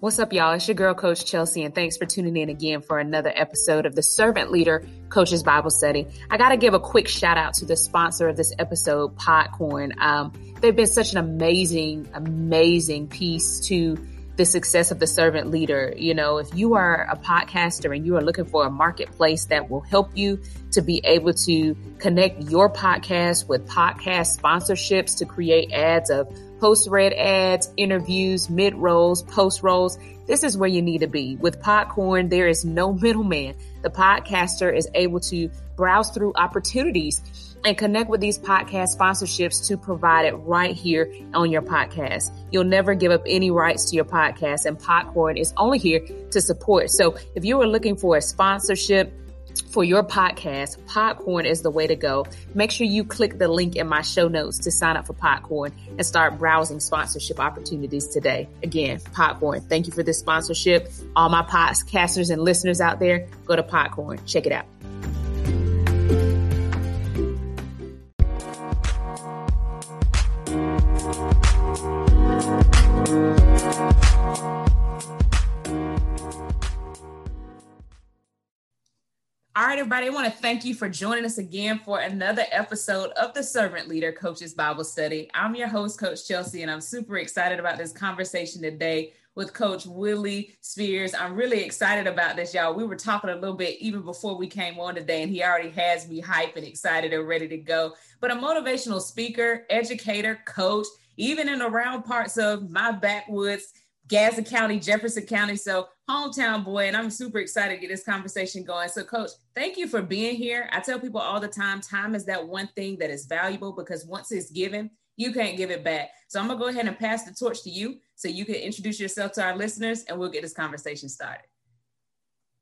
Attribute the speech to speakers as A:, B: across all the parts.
A: What's up, y'all? It's your girl, Coach Chelsea, and thanks for tuning in again for another episode of the Servant Leader Coaches Bible Study. I got to give a quick shout out to the sponsor of this episode, Podcorn. Um, they've been such an amazing, amazing piece to the success of the servant leader. You know, if you are a podcaster and you are looking for a marketplace that will help you to be able to connect your podcast with podcast sponsorships to create ads of post read ads, interviews, mid rolls, post rolls. This is where you need to be. With Podcorn, there is no middleman. The podcaster is able to browse through opportunities and connect with these podcast sponsorships to provide it right here on your podcast. You'll never give up any rights to your podcast and Podcorn is only here to support. So if you are looking for a sponsorship, for your podcast, Podcorn is the way to go. Make sure you click the link in my show notes to sign up for Podcorn and start browsing sponsorship opportunities today. Again, Podcorn, thank you for this sponsorship. All my podcasters and listeners out there, go to Podcorn. Check it out. All right, everybody, I want to thank you for joining us again for another episode of the Servant Leader Coaches Bible Study. I'm your host, Coach Chelsea, and I'm super excited about this conversation today with Coach Willie Spears. I'm really excited about this, y'all. We were talking a little bit even before we came on today, and he already has me hype and excited and ready to go. But a motivational speaker, educator, coach, even in around parts of my backwoods Gadsden County, Jefferson County. So hometown boy, and I'm super excited to get this conversation going. So, coach, thank you for being here. I tell people all the time, time is that one thing that is valuable because once it's given, you can't give it back. So I'm gonna go ahead and pass the torch to you so you can introduce yourself to our listeners and we'll get this conversation started.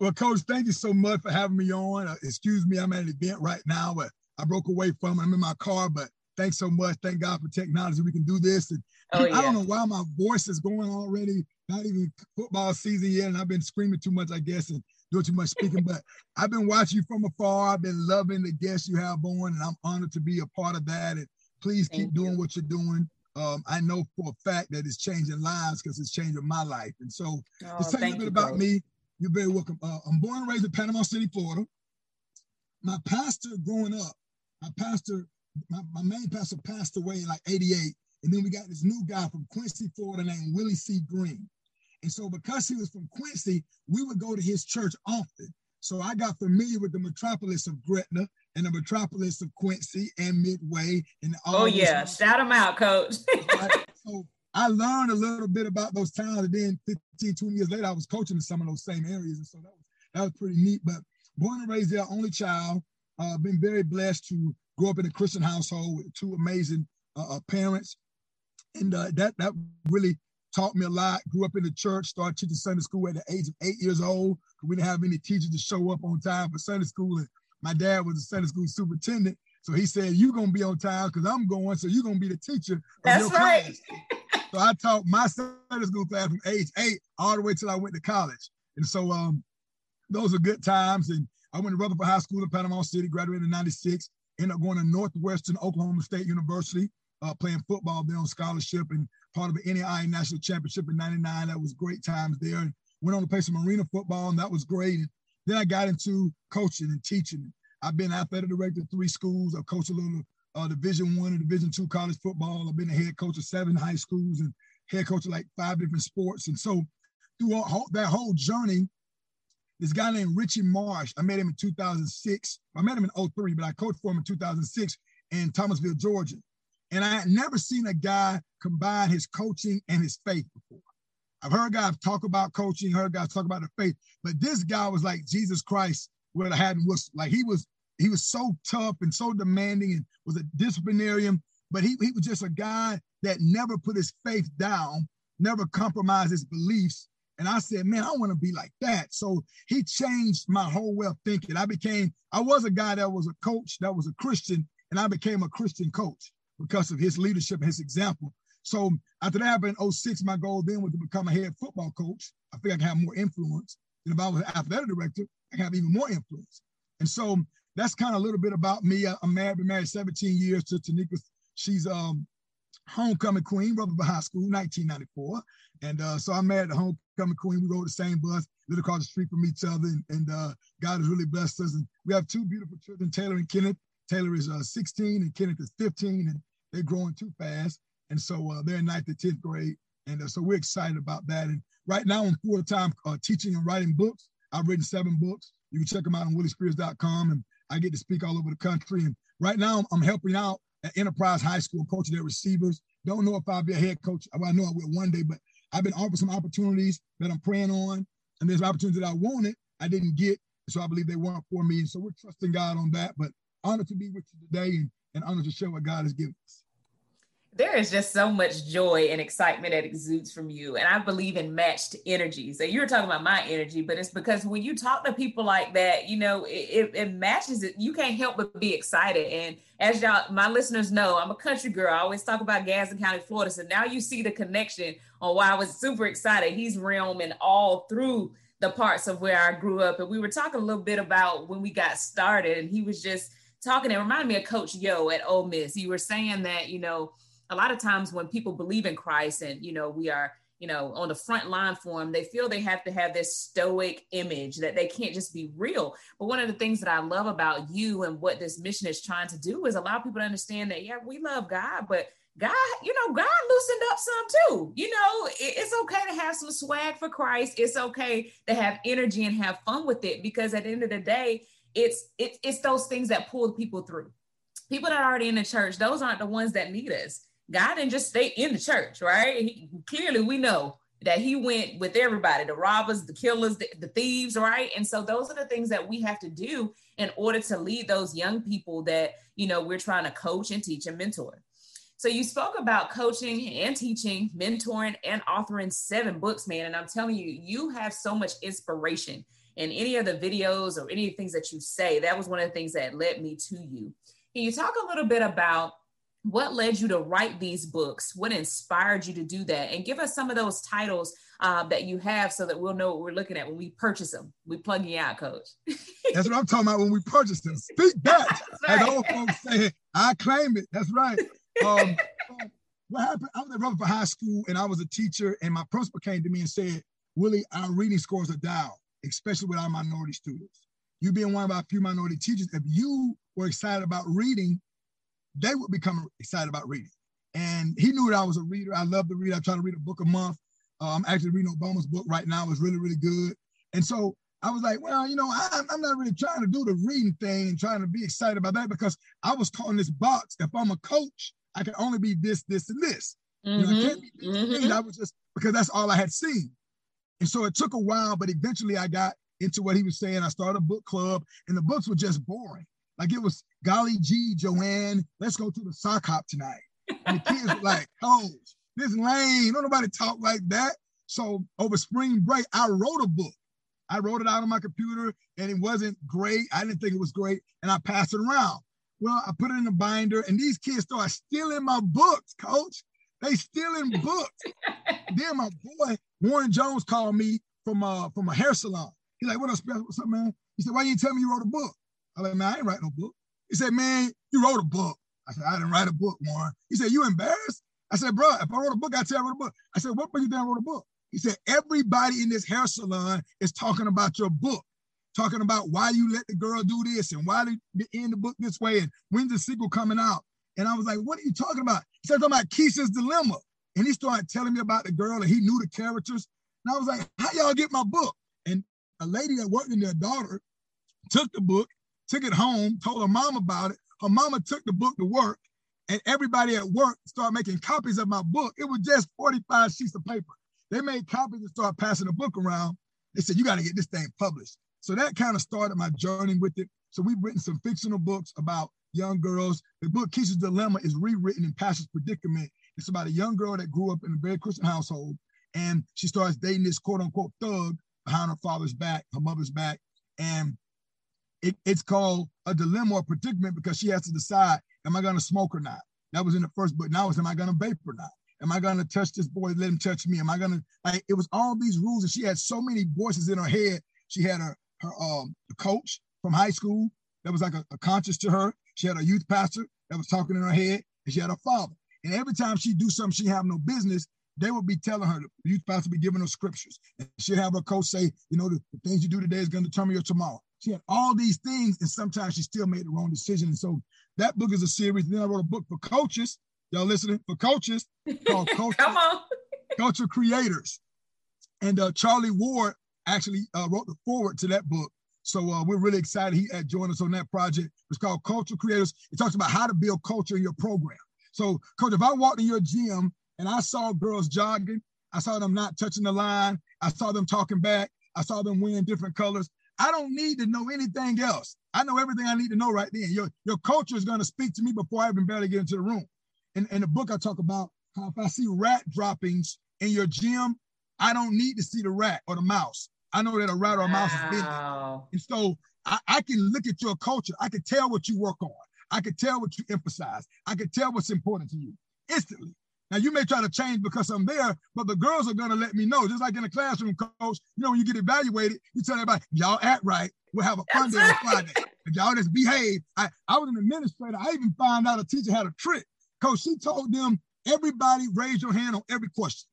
B: Well, Coach, thank you so much for having me on. Uh, excuse me, I'm at an event right now, but I broke away from. I'm in my car, but thanks so much. Thank God for technology. We can do this. And oh, yeah. I don't know why my voice is going already. Not even football season yet, and I've been screaming too much, I guess, and doing too much speaking. but I've been watching you from afar. I've been loving the guests you have on, and I'm honored to be a part of that. And please keep Thank doing you. what you're doing. Um, I know for a fact that it's changing lives because it's changing my life. And so, oh, just tell you a bit about bro. me. You're very welcome. Uh, I'm born and raised in Panama City, Florida. My pastor growing up, my pastor my, my main pastor passed away in like 88. And then we got this new guy from Quincy, Florida named Willie C. Green. And so because he was from Quincy, we would go to his church often. So I got familiar with the metropolis of Gretna and the metropolis of Quincy and Midway. And
A: all oh yeah, shout them out, coach.
B: so I learned a little bit about those towns. And then 15, 20 years later, I was coaching in some of those same areas. And so that was, that was pretty neat. But born and raised there, only child. Uh, been very blessed to grew up in a Christian household with two amazing uh, uh, parents, and uh, that that really taught me a lot. Grew up in the church, started teaching Sunday school at the age of eight years old. We didn't have any teachers to show up on time for Sunday school, and my dad was a Sunday school superintendent. So he said, "You're gonna be on time because I'm going. So you're gonna be the teacher."
A: That's right.
B: so I taught my Sunday school class from age eight all the way till I went to college, and so um, those are good times. And I went to Rutherford High School in Panama City, graduated in '96 ended up going to Northwestern Oklahoma State University, uh, playing football there on scholarship and part of the NAIA National Championship in 99. That was great times there. Went on to play some arena football, and that was great. And then I got into coaching and teaching. I've been athletic director of three schools. I've coached a little uh, Division One and Division Two college football. I've been a head coach of seven high schools and head coach of like five different sports. And so through all, that whole journey, this guy named Richie Marsh. I met him in 2006. I met him in 03, but I coached for him in 2006 in Thomasville, Georgia. And I had never seen a guy combine his coaching and his faith before. I've heard guys talk about coaching, heard guys talk about the faith, but this guy was like Jesus Christ where I hadn't was like he was he was so tough and so demanding and was a disciplinarian, but he, he was just a guy that never put his faith down, never compromised his beliefs, and I said, man, I want to be like that. So he changed my whole way of thinking. I became, I was a guy that was a coach, that was a Christian, and I became a Christian coach because of his leadership his example. So after that happened in 06, my goal then was to become a head football coach. I think I can have more influence. And if I was an athletic director, I can have even more influence. And so that's kind of a little bit about me. I'm married, been married 17 years to Tanika. She's um homecoming queen, Rutherford High School, 1994. And uh, so I married the home coming queen. We rode the same bus, lived across the street from each other, and, and uh, God has really blessed us. And we have two beautiful children, Taylor and Kenneth. Taylor is uh, 16 and Kenneth is 15, and they're growing too fast. And so uh, they're in ninth and 10th grade. And uh, so we're excited about that. And right now I'm full time uh, teaching and writing books. I've written seven books. You can check them out on williespears.com. And I get to speak all over the country. And right now I'm helping out at Enterprise High School, coaching their receivers. Don't know if I'll be a head coach. Well, I know I will one day, but I've been offered some opportunities that I'm praying on. And there's opportunities that I wanted, I didn't get. So I believe they weren't for me. So we're trusting God on that. But honored to be with you today and, and honored to share what God has given us
A: there is just so much joy and excitement that exudes from you. And I believe in matched energy. So you were talking about my energy, but it's because when you talk to people like that, you know, it, it matches it. You can't help but be excited. And as y'all, my listeners know, I'm a country girl. I always talk about Gadsden County, Florida. So now you see the connection on why I was super excited. He's roaming all through the parts of where I grew up. And we were talking a little bit about when we got started, and he was just talking. It reminded me of Coach Yo at Ole Miss. You were saying that, you know, a lot of times when people believe in Christ and, you know, we are, you know, on the front line for them, they feel they have to have this stoic image that they can't just be real. But one of the things that I love about you and what this mission is trying to do is allow people to understand that, yeah, we love God, but God, you know, God loosened up some too. You know, it's okay to have some swag for Christ. It's okay to have energy and have fun with it because at the end of the day, it's it, it's those things that pull people through. People that are already in the church, those aren't the ones that need us. God didn't just stay in the church, right? He, clearly, we know that he went with everybody the robbers, the killers, the, the, thieves, right? And so, those are the things that we have to do in order to lead those young people that, you know, we're trying to coach and teach and mentor. So, you spoke about coaching and teaching, mentoring, and authoring seven books, man. And I'm telling you, you have so much inspiration in any of the videos or any of the things that you say. That was one of the things that led me to you. Can you talk a little bit about what led you to write these books? What inspired you to do that? And give us some of those titles uh, that you have so that we'll know what we're looking at when we purchase them we plug you out coach.
B: That's what i'm talking about when we purchase them speak that right. as old folks say i claim it. That's right. Um, what happened i was at rutherford high school and i was a teacher and my principal came to me and said willie our reading scores are down especially with our minority students. You being one of our few minority teachers if you were excited about reading they would become excited about reading. And he knew that I was a reader. I love to read. I try to read a book a month. Uh, I'm actually reading Obama's book right now. It's really, really good. And so I was like, well, you know, I, am not really trying to do the reading thing and trying to be excited about that because I was caught in this box. If I'm a coach, I can only be this, this, and this. Mm-hmm. You know, I can't be this mm-hmm. I was just because that's all I had seen. And so it took a while, but eventually I got into what he was saying. I started a book club, and the books were just boring. Like it was, golly gee, Joanne, let's go to the sock hop tonight. And the kids were like, oh, this lame. Don't nobody talk like that. So over spring break, I wrote a book. I wrote it out on my computer and it wasn't great. I didn't think it was great. And I passed it around. Well, I put it in a binder and these kids started stealing my books, coach. They stealing books. then my boy, Warren Jones, called me from uh from a hair salon. He's like, what up, What's up, man? He said, why you tell me you wrote a book? I like, man, I ain't write no book. He said, man, you wrote a book. I said, I didn't write a book, Warren. He said, you embarrassed? I said, bro, if I wrote a book, I tell you I wrote a book. I said, what book you I wrote a book? He said, everybody in this hair salon is talking about your book, talking about why you let the girl do this and why they end the book this way and when's the sequel coming out. And I was like, what are you talking about? He said, talking about Keisha's Dilemma. And he started telling me about the girl and he knew the characters. And I was like, how y'all get my book? And a lady that worked in their daughter took the book took it home, told her mom about it. Her mama took the book to work, and everybody at work started making copies of my book. It was just 45 sheets of paper. They made copies and started passing the book around. They said, You got to get this thing published. So that kind of started my journey with it. So we've written some fictional books about young girls. The book Keisha's Dilemma is rewritten in Pastor's Predicament. It's about a young girl that grew up in a very Christian household, and she starts dating this quote unquote thug behind her father's back, her mother's back. And it, it's called a dilemma or predicament because she has to decide, am I going to smoke or not? That was in the first book. Now it's, am I going to vape or not? Am I going to touch this boy? Let him touch me. Am I going to, like, it was all these rules. And she had so many voices in her head. She had her, her um, coach from high school that was like a, a conscience to her. She had a youth pastor that was talking in her head. And she had a father. And every time she do something she have no business, they would be telling her, the youth pastor be giving her scriptures. And she'd have her coach say, you know, the, the things you do today is going to determine your tomorrow. She had all these things, and sometimes she still made the wrong decision. And so that book is a series. And Then I wrote a book for coaches. Y'all listening? For coaches called Culture,
A: Come on.
B: Culture Creators. And uh, Charlie Ward actually uh, wrote the foreword to that book. So uh, we're really excited he had joined us on that project. It's called Culture Creators. It talks about how to build culture in your program. So, coach, if I walked in your gym and I saw girls jogging, I saw them not touching the line, I saw them talking back, I saw them wearing different colors. I don't need to know anything else. I know everything I need to know right then. Your, your culture is going to speak to me before I even barely get into the room. In, in the book, I talk about how if I see rat droppings in your gym, I don't need to see the rat or the mouse. I know that a rat or a mouse been there. And so I, I can look at your culture. I can tell what you work on. I can tell what you emphasize. I can tell what's important to you instantly. Now you may try to change because I'm there, but the girls are gonna let me know. Just like in a classroom, coach, you know, when you get evaluated, you tell everybody, y'all act right. We'll have a fun day on Friday. If y'all just behave. I, I was an administrator. I even found out a teacher had a trick. Coach, she told them, everybody raise your hand on every question.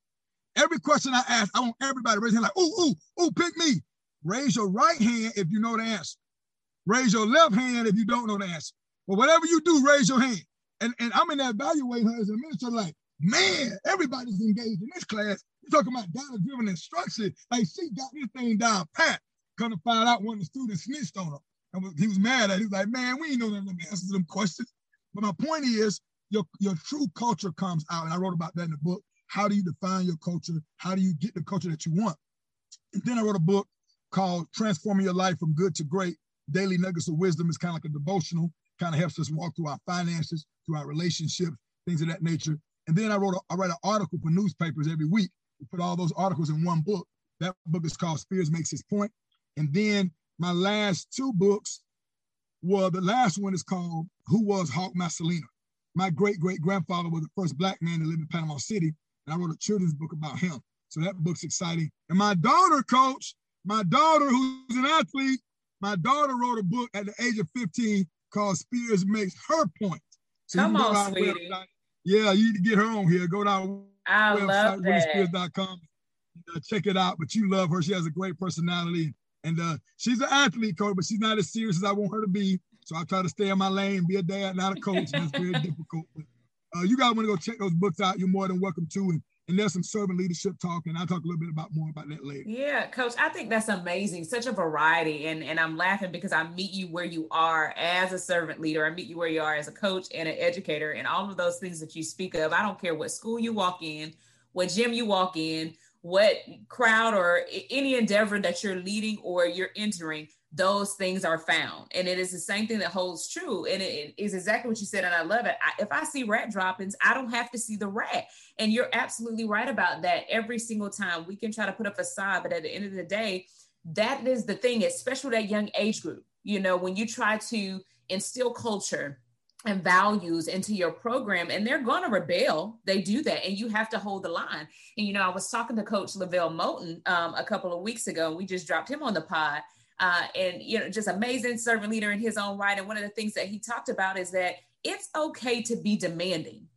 B: Every question I ask, I want everybody to raise their hand like, ooh, ooh, ooh, pick me. Raise your right hand if you know the answer. Raise your left hand if you don't know the answer. But whatever you do, raise your hand. And, and I'm in there evaluating her as an administrator, like, man, everybody's engaged in this class. You're talking about data-driven instruction. Like she got this thing down pat. Come to find out one of the students snitched on her. And he was mad at it. He was like, man, we ain't know none of them answers to them questions. But my point is, your, your true culture comes out. And I wrote about that in the book. How do you define your culture? How do you get the culture that you want? And then I wrote a book called Transforming Your Life from Good to Great. Daily Nuggets of Wisdom is kind of like a devotional, kind of helps us walk through our finances, through our relationships, things of that nature. And then I wrote a, I write an article for newspapers every week. We put all those articles in one book. That book is called Spears Makes His Point. And then my last two books, well, the last one is called Who Was Hawk Maselina? My great great grandfather was the first black man to live in Panama City. And I wrote a children's book about him. So that book's exciting. And my daughter, coach, my daughter, who's an athlete, my daughter wrote a book at the age of 15 called Spears Makes Her Point.
A: So Come on, sweetie.
B: Website. Yeah, you need to get her on here. Go down
A: I website,
B: WillieSpears.com. Uh, check it out. But you love her. She has a great personality. And uh, she's an athlete coach, but she's not as serious as I want her to be. So I try to stay in my lane, be a dad, not a coach. And that's very difficult. But uh, you guys want to go check those books out, you're more than welcome to. And and there's some servant leadership talk, and I'll talk a little bit about more about that later.
A: Yeah, coach, I think that's amazing. Such a variety. And, and I'm laughing because I meet you where you are as a servant leader. I meet you where you are as a coach and an educator, and all of those things that you speak of. I don't care what school you walk in, what gym you walk in, what crowd or any endeavor that you're leading or you're entering those things are found. And it is the same thing that holds true. And it is exactly what you said. And I love it. I, if I see rat droppings, I don't have to see the rat. And you're absolutely right about that. Every single time we can try to put up a facade, but at the end of the day, that is the thing, especially that young age group. You know, when you try to instill culture and values into your program and they're going to rebel they do that and you have to hold the line and you know i was talking to coach LeVelle Moton um, a couple of weeks ago and we just dropped him on the pod uh, and you know just amazing servant leader in his own right. And one of the things that he talked about is that it's okay to be demanding.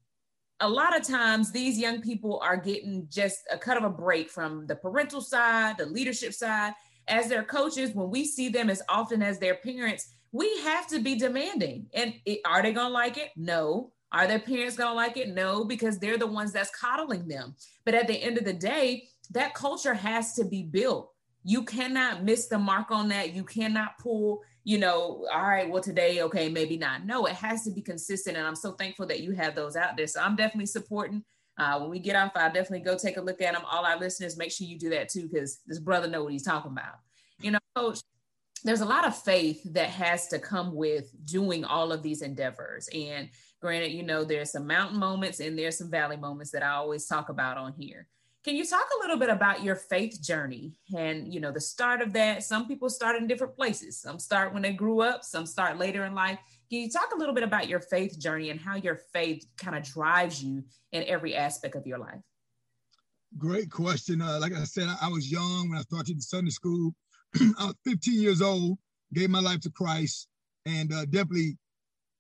A: A lot of times these young people are getting just a cut of a break from the parental side the leadership side. As their coaches when we see them as often as their parents we have to be demanding. And it, are they to like it? No. Are their parents to like it? No because they're the ones that's coddling them. But at the end of the day that culture has to be built you cannot miss the mark on that. You cannot pull, you know, all right, well, today, okay, maybe not. No, it has to be consistent. And I'm so thankful that you have those out there. So I'm definitely supporting. Uh, when we get off, I'll definitely go take a look at them. All our listeners, make sure you do that too, because this brother know what he's talking about. You know, coach, there's a lot of faith that has to come with doing all of these endeavors. And granted, you know, there's some mountain moments and there's some valley moments that I always talk about on here. Can you talk a little bit about your faith journey and you know the start of that? Some people start in different places. Some start when they grew up, some start later in life. Can you talk a little bit about your faith journey and how your faith kind of drives you in every aspect of your life?
B: Great question. Uh, like I said, I, was young when I started in Sunday school. I was 15 years old, gave my life to Christ, and uh, definitely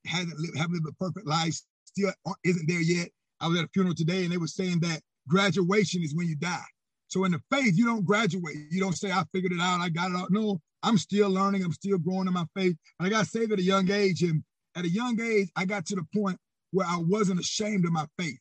B: lived, haven't lived a perfect life. Still isn't there yet. I was at a funeral today, and they were saying that graduation is when you die. So in the faith, you don't graduate. You don't say, I figured it out, I got it out. No, I'm still learning, I'm still growing in my faith. And I got saved at a young age. And at a young age, I got to the point where I wasn't ashamed of my faith.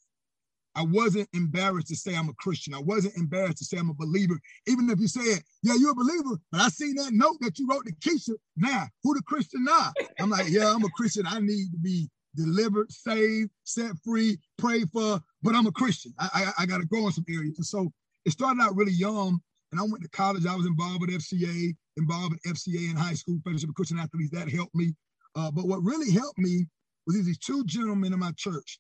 B: I wasn't embarrassed to say I'm a Christian. I wasn't embarrassed to say I'm a believer. Even if you said, yeah, you're a believer, but I seen that note that you wrote to Keisha. Now, who the Christian now? I'm like, yeah, I'm a Christian. I need to be delivered, saved, set free, prayed for, but I'm a Christian. I, I, I got to grow in some areas. And so it started out really young. And I went to college. I was involved with FCA, involved with FCA in high school, Fellowship of Christian Athletes. That helped me. Uh, but what really helped me was these two gentlemen in my church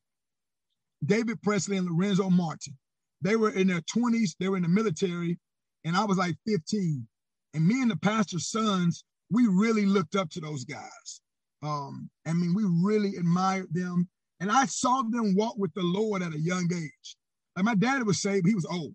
B: David Presley and Lorenzo Martin. They were in their 20s, they were in the military, and I was like 15. And me and the pastor's sons, we really looked up to those guys. Um, I mean, we really admired them. And I saw them walk with the Lord at a young age. Like my daddy was saved, he was old.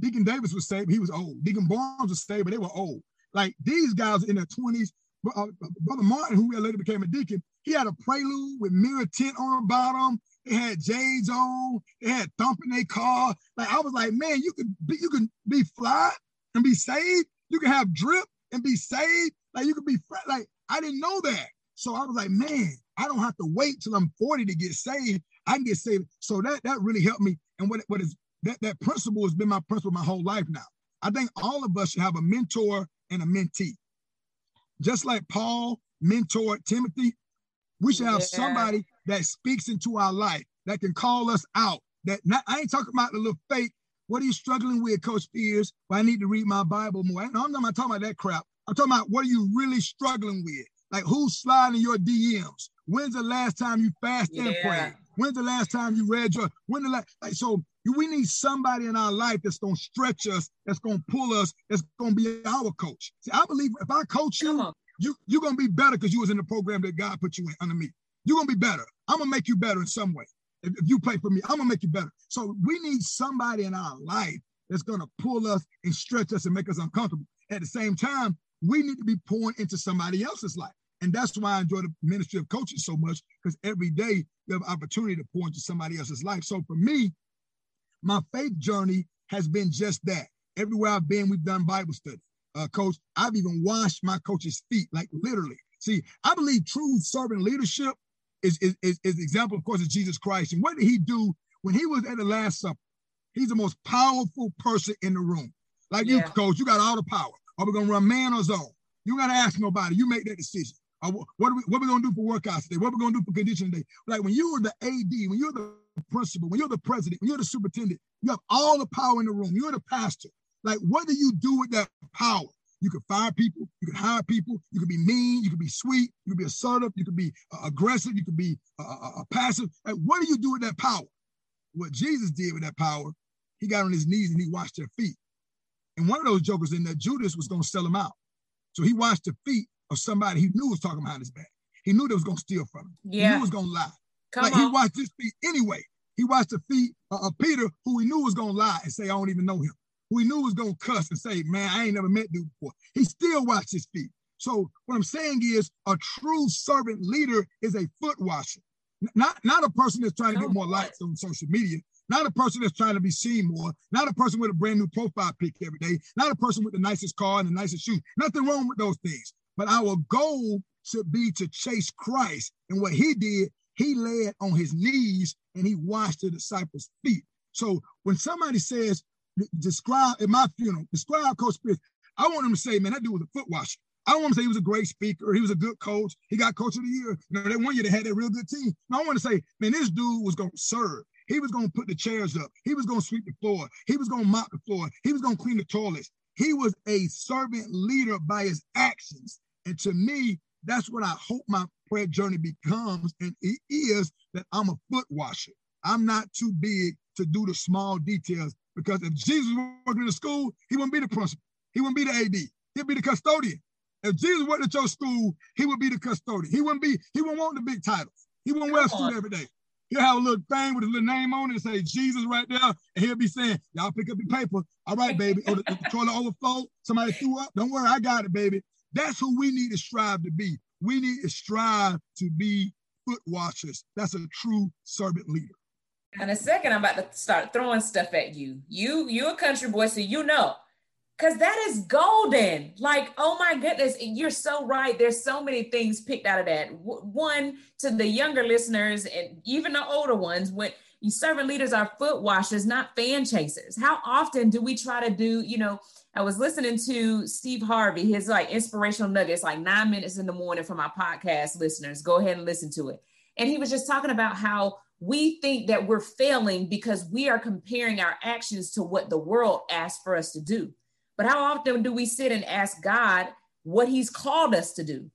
B: Deacon Davis was saved, he was old. Deacon Barnes was saved, but they were old. Like these guys in their 20s, uh, Brother Martin, who later became a deacon, he had a prelude with mirror tint on the bottom. They had Jades on. They had thumping their car. Like I was like, man, you could be, you can be fly and be saved. You can have drip and be saved. Like you could be like I didn't know that. So I was like, man, I don't have to wait till I'm 40 to get saved. I can get saved. So that that really helped me. And what, what is that that principle has been my principle my whole life now. I think all of us should have a mentor and a mentee. Just like Paul mentored Timothy, we should have yeah. somebody that speaks into our life that can call us out. That not, I ain't talking about the little fake. What are you struggling with, Coach Spears? Well, I need to read my Bible more. No, I'm not talking about that crap. I'm talking about what are you really struggling with? Like who's sliding your DMs? When's the last time you fasted yeah. and prayed? When's the last time you read your? When the last? Like so, we need somebody in our life that's gonna stretch us, that's gonna pull us, that's gonna be our coach. See, I believe if I coach you, you you're gonna be better because you was in the program that God put you in under me. You're gonna be better. I'm gonna make you better in some way. If, if you play for me, I'm gonna make you better. So we need somebody in our life that's gonna pull us and stretch us and make us uncomfortable. At the same time, we need to be pouring into somebody else's life. And that's why I enjoy the ministry of coaching so much, because every day you have opportunity to pour into somebody else's life. So for me, my faith journey has been just that. Everywhere I've been, we've done Bible study uh, coach. I've even washed my coach's feet, like literally. See, I believe true servant leadership is, is, is, is example, of course, of Jesus Christ. And what did he do when he was at the Last Supper? He's the most powerful person in the room. Like yeah. you, coach, you got all the power. Are we gonna run man or zone? You gotta ask nobody. You make that decision. Uh, what are we what are we gonna do for workouts today? What are we gonna do for conditioning day? Like when you're the AD, when you're the principal, when you're the president, when you're the superintendent, you have all the power in the room. You're the pastor. Like, what do you do with that power? You can fire people, you can hire people, you can be mean, you can be sweet, you can be assertive, you can be uh, aggressive, you can be uh, uh, uh, passive. Like, what do you do with that power? What Jesus did with that power, he got on his knees and he washed their feet. And one of those jokers in there, Judas, was going to sell him out. So he washed the feet of somebody he knew was talking behind his back. He knew they was going to steal from him. Yeah. He knew was going to lie. Come like on. he washed his feet anyway. He washed the feet of Peter, who he knew was going to lie and say, I don't even know him who he knew was gonna cuss and say, man, I ain't never met dude before. He still washed his feet. So what I'm saying is a true servant leader is a foot washer. Not, not a person that's trying to get more likes on social media, not a person that's trying to be seen more, not a person with a brand new profile pic every day, not a person with the nicest car and the nicest shoes. Nothing wrong with those things. But our goal should be to chase Christ. And what he did, he led on his knees and he washed the disciples' feet. So when somebody says, describe at my funeral, describe Coach Smith, I want him to say, man, that dude was a foot washer. I want to say he was a great speaker. He was a good coach. He got coach of the year. You know, that one year they had that real good team. I want to say, man, this dude was going to serve. He was going to put the chairs up. He was going to sweep the floor. He was going to mop the floor. He was going to clean the toilets. He was a servant leader by his actions. And to me, that's what I hope my prayer journey becomes. And it is that I'm a foot washer. I'm not too big to do the small details. Because if Jesus working in the school, he wouldn't be the principal. He wouldn't be the AD. He'd be the custodian. If Jesus worked at your school, he would be the custodian. He wouldn't be, he wouldn't want the big titles. He wouldn't wear a suit every day. He'll have a little thing with a little name on it and say Jesus right there. And he'll be saying, Y'all pick up your paper. All right, baby. Oh, the, the toilet overflow. Somebody threw up. Don't worry, I got it, baby. That's who we need to strive to be. We need to strive to be foot washers. That's a true servant leader.
A: In a second, I'm about to start throwing stuff at you. You, you're a country boy, so you know. Cause that is golden. Like, oh my goodness, you're so right. There's so many things picked out of that. One to the younger listeners and even the older ones, when you servant leaders are foot washers, not fan chasers. How often do we try to do, you know, I was listening to Steve Harvey, his like inspirational nuggets, like nine minutes in the morning for my podcast listeners. Go ahead and listen to it. And he was just talking about how we think that we're failing because we are comparing our actions to what the world asks for us to do. But how often do we sit and ask God what he's called us to do?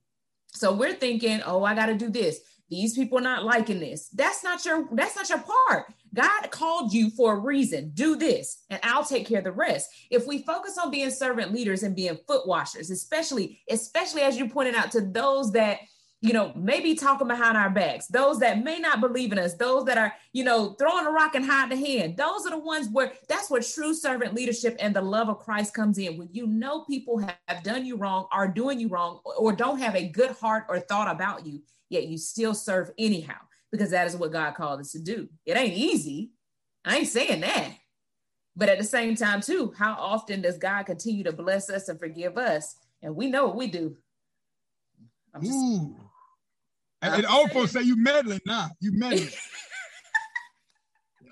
A: So we're thinking, oh, I got to do this. These people not liking this. That's not your that's not your part. God called you for a reason. Do this and I'll take care of the rest. If we focus on being servant leaders and being foot washers, especially especially as you pointed out to those that you know, maybe talking behind our backs, those that may not believe in us, those that are, you know, throwing a rock and hiding the hand. Those are the ones where that's where true servant leadership and the love of Christ comes in. When you know people have done you wrong, are doing you wrong, or don't have a good heart or thought about you, yet you still serve anyhow, because that is what God called us to do. It ain't easy. I ain't saying that. But at the same time, too, how often does God continue to bless us and forgive us? And we know what we do.
B: I'm just, Ooh. And, folks say you meddling now. You meddling. yeah.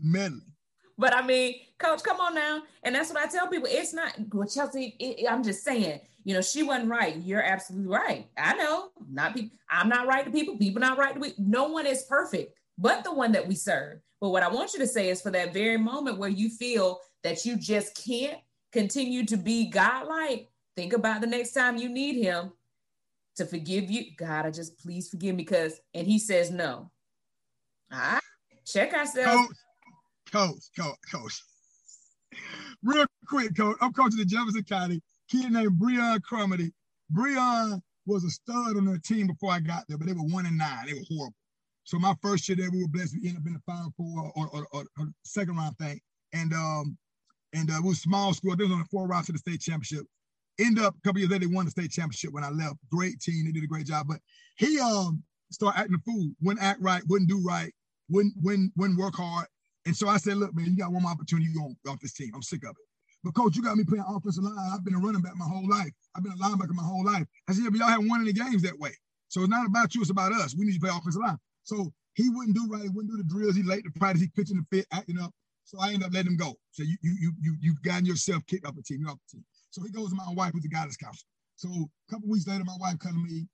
B: Meddling.
A: But I mean, coach, come on now. And that's what I tell people. It's not well, Chelsea. It, I'm just saying, you know, she wasn't right. You're absolutely right. I know. Not people. I'm not right to people. People not right to me. No one is perfect, but the one that we serve. But what I want you to say is for that very moment where you feel that you just can't continue to be godlike, think about the next time you need him to forgive you. God, I just please forgive me because, and he says no. All right, check ourselves.
B: Coach, coach, coach. Real quick, coach. I'm coaching the Jefferson County. Kid named Breon Crumity. Breon was a stud on their team before I got there, but they were one and nine. They were horrible. So my first year there, we were blessed. We ended up in the final four or, or, or, or second round thing. And um, and uh, was small school. They was on the four rounds to the state championship end up a couple years later, they won the state championship when I left. Great team, they did a great job. But he um started acting a fool, wouldn't act right, wouldn't do right, wouldn't wouldn't, wouldn't work hard. And so I said, look, man, you got one more opportunity you go off this team. I'm sick of it. But coach, you got me playing offensive line. I've been a running back my whole life. I've been a linebacker my whole life. I said, but y'all haven't won any games that way. So it's not about you, it's about us. We need to play offensive line. So he wouldn't do right, he wouldn't do the drills, he late to practice, he pitching the fit, acting up. So I ended up letting him go. So you you you you you've gotten yourself kicked off the team, you're off the team. So he goes to my wife, who's the guidance counselor. So a couple weeks later, my wife come to me,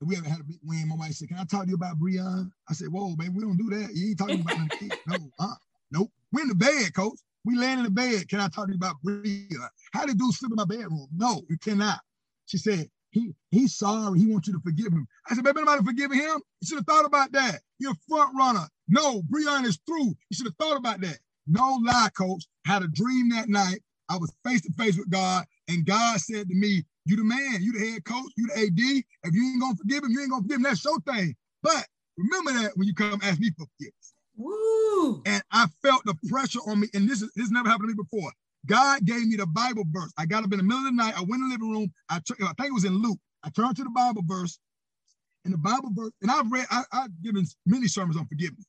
B: we haven't had a big win. My wife said, Can I talk to you about Breon? I said, Whoa, baby, we don't do that. You ain't talking about the kid. No, uh, nope. We're in the bed, coach. We land in the bed. Can I talk to you about Breon? How did dude sleep in my bedroom? No, you cannot. She said, he he's sorry. He wants you to forgive him. I said, baby, nobody forgiving him. You should have thought about that. You're a front runner. No, Breon is through. You should have thought about that. No lie, coach. Had a dream that night. I was face to face with God, and God said to me, You the man, you the head coach, you the AD. If you ain't gonna forgive him, you ain't gonna forgive him. That's your thing. But remember that when you come ask me for forgiveness.
A: Woo!
B: And I felt the pressure on me, and this is this never happened to me before. God gave me the Bible verse. I got up in the middle of the night. I went in the living room. I, I think it was in Luke. I turned to the Bible verse, and the Bible verse, and I've read, I, have given many sermons on forgiveness,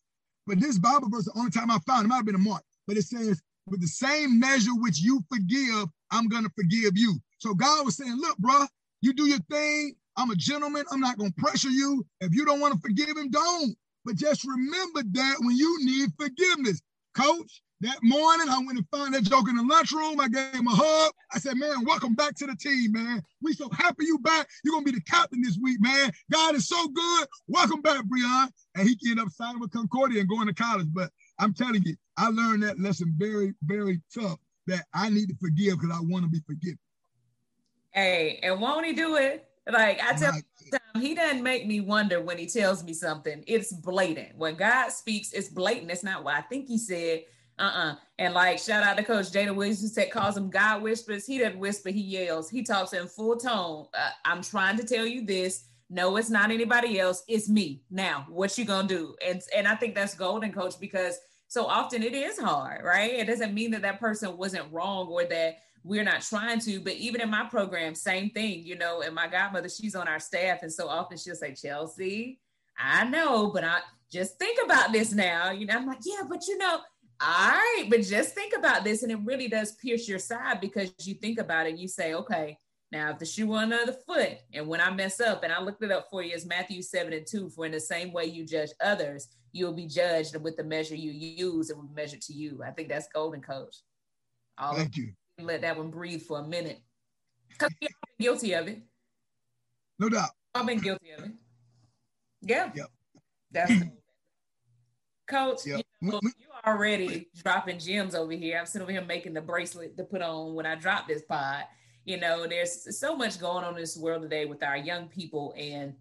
B: but this Bible verse, the only time I found it might have been a mark, but it says, with the same measure which you forgive, I'm to forgive you. So God was saying, look, bro, you do your thing. I'm a gentleman. I'm not to pressure you. If you don't want to forgive him, don't. But just remember that when you need forgiveness. Coach, that morning, I went and found that joke in the lunchroom. I gave him a hug. I said, man, welcome back to the team, man. We so happy you back. You're to be the captain this week, man. God is so good. Welcome back, Breon. And he ended up signing with Concordia and going to college. But I'm telling you, I learned that lesson very, very tough that I need to forgive because I want to be forgiven.
A: Hey, and won't he do it? Like I tell time, he doesn't make me wonder when he tells me something. It's blatant. When God speaks, it's blatant. It's not what I think he said. Uh-uh. And like shout out to Coach Jada Williams who said calls him God whispers. He doesn't whisper, he yells. He talks in full tone. Uh, I'm trying to tell you this. No, it's not anybody else. It's me. Now, what you gonna do? And and I think that's golden, Coach, because so often it is hard, right? It doesn't mean that that person wasn't wrong or that we're not trying to, but even in my program, same thing, you know, and my godmother, she's on our staff. And so often she'll say, Chelsea, I know, but I just think about this now. You know, I'm like, yeah, but you know, all right, but just think about this. And it really does pierce your side because you think about it and you say, okay, now if the shoe on the other foot, and when I mess up, and I looked it up for you, is Matthew 7 and 2, for in the same way you judge others, you'll be judged with the measure you use, it will be measured to you. I think that's golden coach.
B: All Thank you.
A: Let that one breathe for a minute. Because you've been guilty of it.
B: No doubt.
A: I've been guilty of it. Yeah.
B: Yep.
A: That's coach. Yep. You, know, you already dropping gems over here. I'm sitting over here making the bracelet to put on when I drop this pod. You know, there's so much going on in this world today with our young people and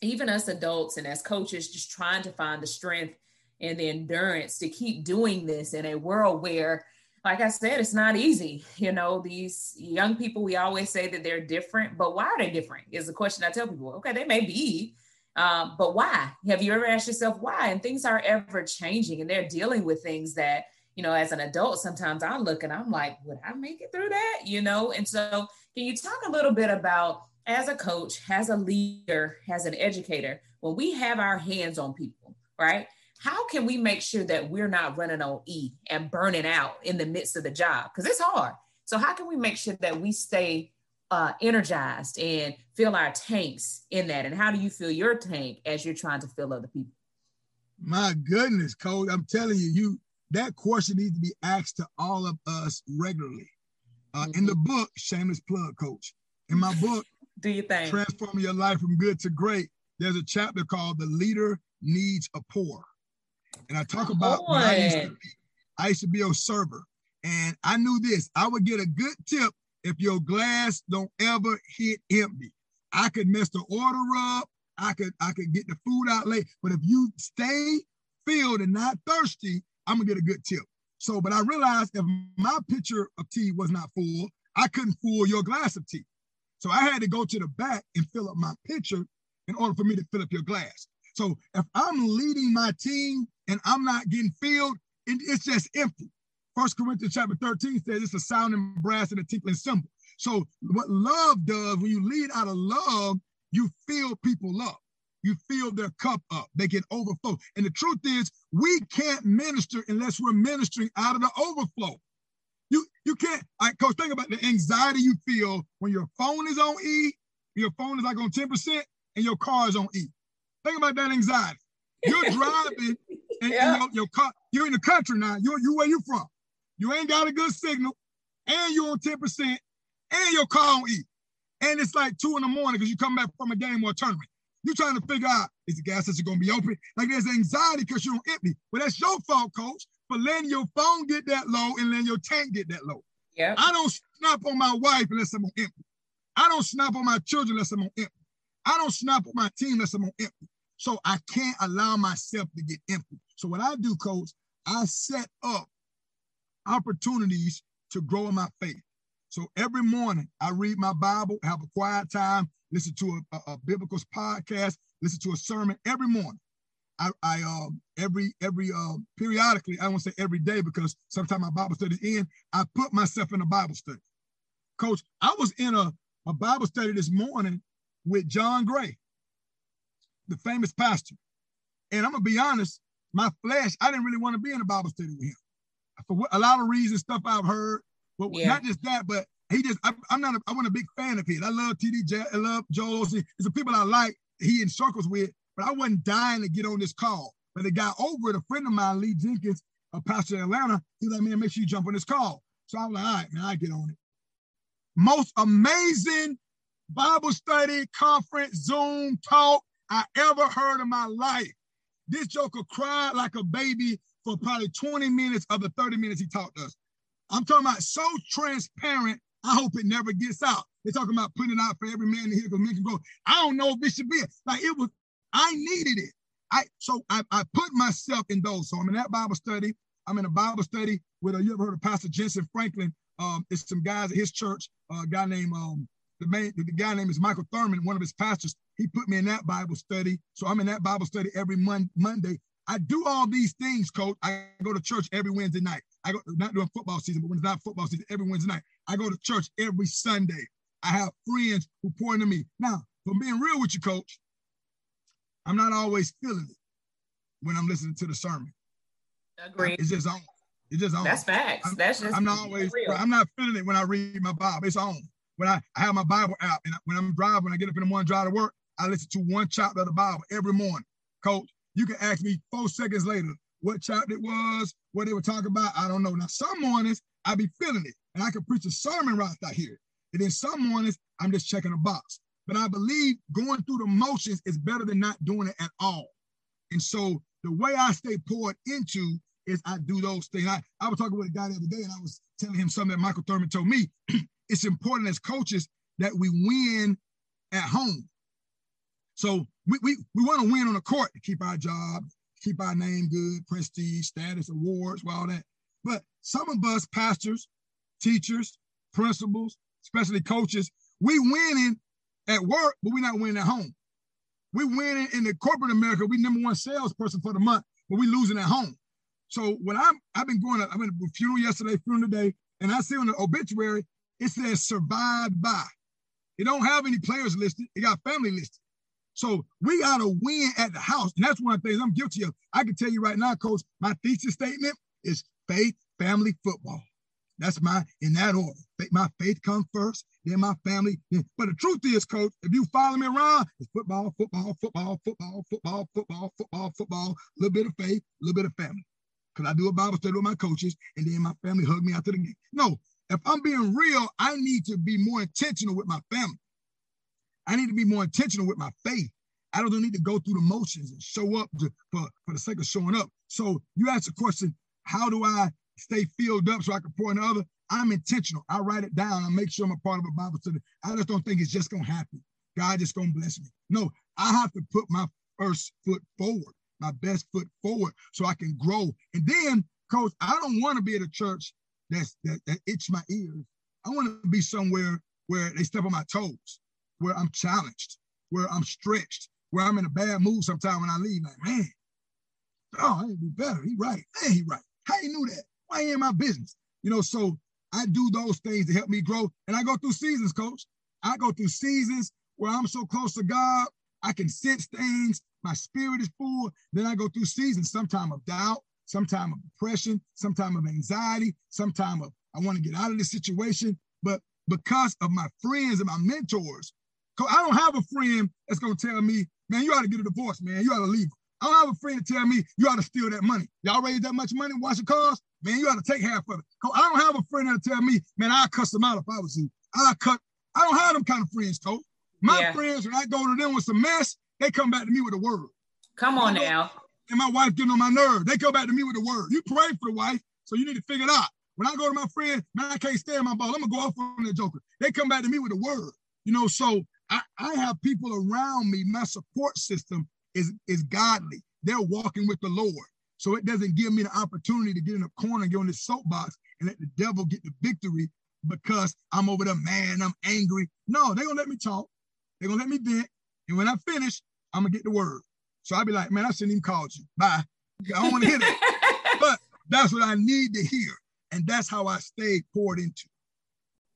A: even us adults and as coaches, just trying to find the strength and the endurance to keep doing this in a world where like I said, it's not easy. You know, these young people, we always say that they're different, but why are they different? Is the question I tell people. Okay, they may be, um, but why? Have you ever asked yourself why? And things are ever changing and they're dealing with things that, you know, as an adult, sometimes I look and I'm like, would I make it through that? You know, and so can you talk a little bit about as a coach, as a leader, as an educator, when we have our hands on people, right? How can we make sure that we're not running on E and burning out in the midst of the job? Because it's hard. So, how can we make sure that we stay uh, energized and fill our tanks in that? And how do you fill your tank as you're trying to fill other people?
B: My goodness, Cole, I'm telling you, you that question needs to be asked to all of us regularly. Uh, mm-hmm. In the book, shameless plug, Coach. In my book,
A: do you think
B: transforming your life from good to great? There's a chapter called "The Leader Needs a Pour," and I talk about I used, be, I used to be a server, and I knew this: I would get a good tip if your glass don't ever hit empty. I could mess the order up. I could I could get the food out late. But if you stay filled and not thirsty, I'm gonna get a good tip. So, but I realized if my pitcher of tea was not full, I couldn't fill your glass of tea. So I had to go to the back and fill up my pitcher in order for me to fill up your glass. So if I'm leading my team and I'm not getting filled, it's just empty. First Corinthians chapter 13 says it's a sounding brass and a tinkling cymbal. So what love does, when you lead out of love, you fill people up. You fill their cup up. They get overflow. And the truth is, we can't minister unless we're ministering out of the overflow. You you can't, I right, coach, think about the anxiety you feel when your phone is on E, your phone is like on 10%, and your car is on E. Think about that anxiety. You're driving and, yeah. and your, your, car, you're in the country now. You you where you from? You ain't got a good signal, and you're on 10%, and your car on E. And it's like two in the morning because you come back from a game or a tournament. You're trying to figure out is the gas station gonna be open? Like there's anxiety because you're on empty. Well, that's your fault, coach, for letting your phone get that low and letting your tank get that low.
A: Yeah.
B: I don't snap on my wife unless I'm on empty. I don't snap on my children unless I'm on empty. I don't snap on my team unless I'm on empty. So I can't allow myself to get empty. So what I do, coach, I set up opportunities to grow in my faith. So every morning I read my Bible, have a quiet time, listen to a, a, a biblical podcast, listen to a sermon every morning. I, I um every every uh periodically, I won't say every day because sometimes my Bible study end, I put myself in a Bible study. Coach, I was in a, a Bible study this morning with John Gray, the famous pastor. And I'm gonna be honest, my flesh, I didn't really want to be in a Bible study with him. For a lot of reasons, stuff I've heard, but yeah. not just that, but he just, I, am not, a, I wasn't a big fan of his. I love TD, I love Joel Osteen. It's the people I like, he in circles with, but I wasn't dying to get on this call. But the guy over it, a friend of mine, Lee Jenkins, a pastor in Atlanta, he like, man, make sure you jump on this call. So I was like, all right, man, I get on it. Most amazing Bible study, conference, Zoom talk I ever heard in my life. This joker cried like a baby for probably 20 minutes of the 30 minutes he talked to us. I'm talking about so transparent, I hope it never gets out. They're talking about putting it out for every man to hear because men can go. I don't know if it should be like it was, I needed it. I so I, I put myself in those. So I'm in that Bible study. I'm in a Bible study with a, you ever heard of Pastor Jentezen Franklin? Um, it's some guys at his church, uh, a guy named um, the main the guy name is Michael Thurman, one of his pastors. He put me in that Bible study. So I'm in that Bible study every mon- Monday. I do all these things, coach. I go to church every Wednesday night. I go not during football season, but when it's not football season, every Wednesday night. I go to church every Sunday. I have friends who pour into me. Now, from being real with you, coach, I'm not always feeling it when I'm listening to the sermon.
A: Agreed.
B: It's just on. It's just on.
A: That's facts.
B: I'm,
A: That's just
B: I'm not always. Real. I'm not feeling it when I read my Bible. It's on. When I, I have my Bible app and when I'm driving, when I get up in the morning, drive to work, I listen to one chapter of the Bible every morning. Coach, you can ask me four seconds later what chapter it was, what they were talking about. I don't know. Now, some mornings I be feeling it and I can preach a sermon right out here. And then some mornings I'm just checking a box. But I believe going through the motions is better than not doing it at all. And so the way I stay poured into is I do those things. I, I was talking with a guy the other day and I was telling him something that Michael Thurman told me. it's important as coaches that we win at home. So we, we, we want to win on the court to keep our job, keep our name good, prestige, status, awards, all that. But some of us, pastors, teachers, principals, especially coaches, we winning at work, but we're not winning at home. We winning in the corporate America. We number one salesperson for the month, but we losing at home. So when I'm, I've been going, I went to a funeral yesterday, funeral today, and I see on the obituary it says survived by. It don't have any players listed. It got family listed. So we got to win at the house. And that's one of the things I'm guilty of. I can tell you right now, coach, my thesis statement is faith, family, football. That's my, in that order. My faith comes first, then my family. But the truth is, coach, if you follow me around, it's football, football, football, football, football, football, football, football, a little bit of faith, a little bit of family. Because I do a Bible study with my coaches, and then my family hug me after the game. No, if I'm being real, I need to be more intentional with my family. I need to be more intentional with my faith. I don't need to go through the motions and show up to, for, for the sake of showing up. So you ask the question, how do I stay filled up so I can pour in other? I'm intentional. I write it down. I make sure I'm a part of a Bible study. I just don't think it's just gonna happen. God just gonna bless me. No, I have to put my first foot forward, my best foot forward, so I can grow. And then, coach, I don't want to be at a church that's that, that itch my ears. I want to be somewhere where they step on my toes, where I'm challenged, where I'm stretched, where I'm in a bad mood sometime when I leave. Like, man, oh, I be better. He right. Man, he right. How you knew that? Why ain't my business? You know, so I do those things to help me grow. And I go through seasons, coach. I go through seasons where I'm so close to God, I can sense things. My spirit is full. Then I go through seasons, sometime of doubt, sometime of depression, some time of anxiety, some time of I want to get out of this situation. But because of my friends and my mentors, I don't have a friend that's gonna tell me, man, you ought to get a divorce, man. You ought to leave. I don't have a friend to tell me you ought to steal that money. Y'all raise that much money, wash your cars, man. You ought to take half of it. I don't have a friend that'll tell me, man, I'll cuss them out if I was you. I cut. I don't have them kind of friends, Coach. My yeah. friends, when I go to them with some mess, they come back to me with a word.
A: Come on now
B: and my wife getting on my nerve. They come back to me with a word. You pray for the wife, so you need to figure it out. When I go to my friend, man, I can't stand my ball. I'm gonna go off on the joker. They come back to me with a word. You know, so I, I have people around me. My support system is is godly. They're walking with the Lord. So it doesn't give me the opportunity to get in a corner and get on this soapbox and let the devil get the victory because I'm over there man, I'm angry. No, they're gonna let me talk. They're gonna let me vent. And when I finish, I'm gonna get the word. So I'd be like, man, I shouldn't even called you. Bye. I don't want to hear that. but that's what I need to hear. And that's how I stay poured into.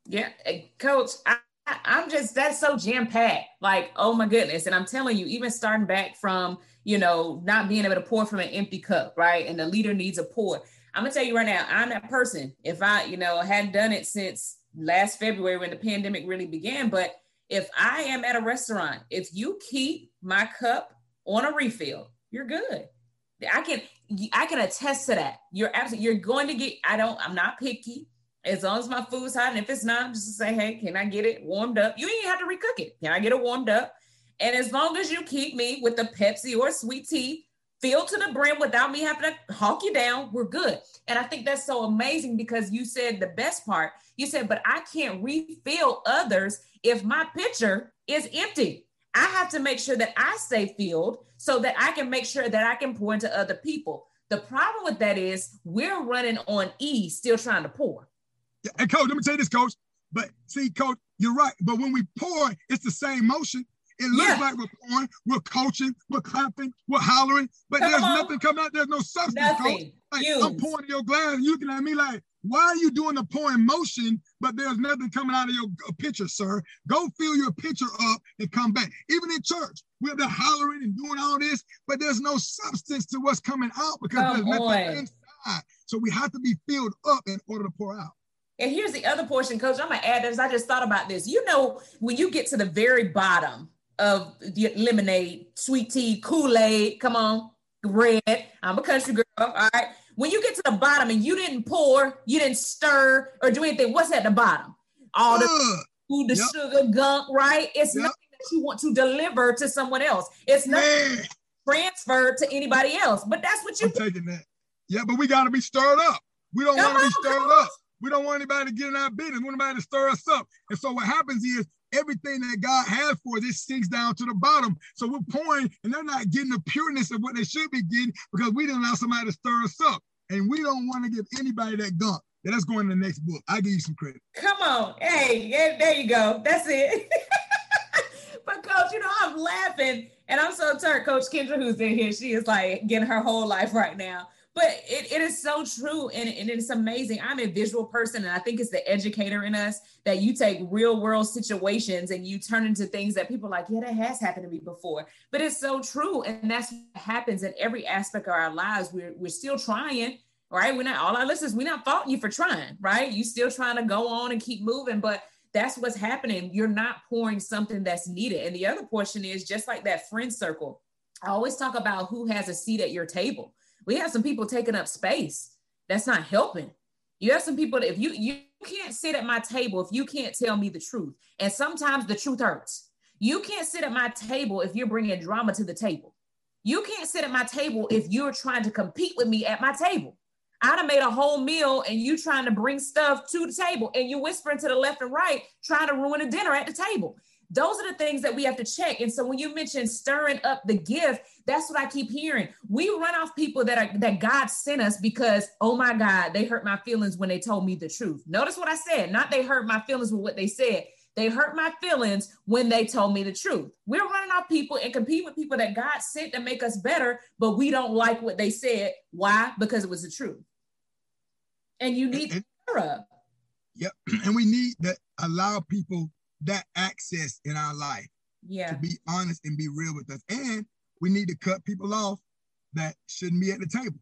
A: Yeah, eh, coach, I, I'm just that's so jam packed. Like, oh my goodness. And I'm telling you, even starting back from, you know, not being able to pour from an empty cup, right? And the leader needs a pour. I'm gonna tell you right now, I'm that person. If I, you know, hadn't done it since last February when the pandemic really began, but if I am at a restaurant, if you keep my cup on a refill, you're good. I can I can attest to that. You're absolutely you're going to get. I don't. I'm not picky. As long as my food's hot, and if it's not, I'm just say, hey, can I get it warmed up? You ain't have to recook it. Can I get it warmed up? And as long as you keep me with the Pepsi or sweet tea filled to the brim without me having to hawk you down, we're good. And I think that's so amazing because you said the best part. You said, but I can't refill others if my pitcher is empty. I have to make sure that I stay filled so that I can make sure that I can pour into other people. The problem with that is we're running on E, still trying to pour.
B: Yeah, And coach, let me tell you this, coach. But see, coach, you're right. But when we pour, it's the same motion. It looks yeah. like we're pouring, we're coaching, we're clapping, we're hollering, but Come there's on. nothing coming out. There's no substance, nothing. coach. Like, I'm pouring your glass, and you looking at me like, Why are you doing the pouring motion, but there's nothing coming out of your uh, pitcher, sir? Go fill your pitcher up and come back. Even in church, we're there hollering and doing all this, but there's no substance to what's coming out because come there's nothing on. inside. So we have to be filled up in order to pour out.
A: And here's the other portion, coach. I'm gonna add this. I just thought about this. You know, when you get to the very bottom of the lemonade, sweet tea, Kool-Aid, come on, red. I'm a country girl. All right. When you get to the bottom and you didn't pour, you didn't stir or do anything, what's at the bottom? All the food, the yep. sugar, gunk, right? It's yep. nothing that you want to deliver to someone else. It's not transferred to anybody else. But that's what you
B: I'm taking that. Yeah, but we gotta be stirred up. We don't want to be stirred up. We don't want anybody to get in our business. We don't want anybody to stir us up. And so what happens is everything that God has for us, it sinks down to the bottom. So we're pouring, and they're not getting the pureness of what they should be getting because we didn't allow somebody to stir us up. And we don't want to give anybody that gunk. Yeah, let's go in the next book. I give you some credit.
A: Come on. Hey, yeah, there you go. That's it. but coach, you know, I'm laughing and I'm so turned. Coach Kendra, who's in here, she is like getting her whole life right now but it, it is so true and, and it's amazing. I'm a visual person and i think it's the educator in us that you take real world situations and you turn into things that people are like yeah that has happened to me before. But it's so true and that's what happens in every aspect of our lives. We're, we're still trying right? We're not all our listeners we're not faulting you for trying right? You still trying to go on and keep moving but that's what's happening. You're not pouring something that's needed. And the other portion is just like that friend circle. I always talk about who has a seat at your table we have some people taking up space. That's not helping. You have some people that if you you can't sit at my table if you can't tell me the truth. And sometimes the truth hurts. You can't sit at my table if you're bringing drama to the table. You can't sit at my table if you're trying to compete with me at my table. I'd have made a whole meal and you trying to bring stuff to the table and you whispering to the left and right, trying to ruin a dinner at the table. Those are the things that we have to check. And so when you mention stirring up the gift, that's what I keep hearing. We run off people that are that God sent us because, oh my God, they hurt my feelings when they told me the truth. Notice what I said, not they hurt my feelings with what they said. They hurt my feelings when they told me the truth. We're running off people and compete with people that God sent to make us better, but we don't like what they said. Why? Because it was the truth. And you need and,
B: and, mm-hmm. Yep. And we need to allow people that access in our life.
A: Yeah.
B: To be honest and be real with us. And we need to cut people off that shouldn't be at the table.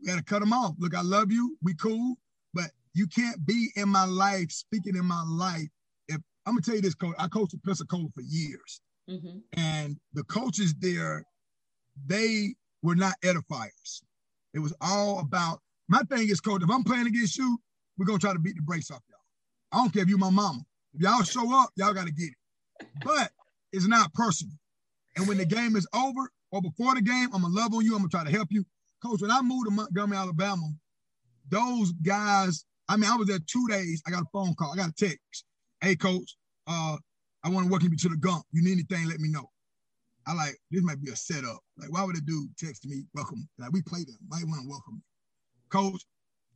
B: We got to cut them off. Look, I love you. We cool, but you can't be in my life, speaking in my life. If I'm gonna tell you this, coach, I coached at Pensacola for years, mm-hmm. and the coaches there, they were not edifiers. It was all about my thing is, coach. If I'm playing against you, we're gonna try to beat the brakes off y'all. I don't care if you my mama. If y'all show up, y'all got to get it. But it's not personal. And when the game is over or before the game, I'm gonna love on you. I'm gonna try to help you. Coach, when I moved to Montgomery, Alabama, those guys, I mean, I was there two days. I got a phone call, I got a text. Hey, coach, uh, I want to welcome you to the gump. You need anything, let me know. I like, this might be a setup. Like, why would a dude text me, welcome? Like, we play them. You want to welcome me? Coach,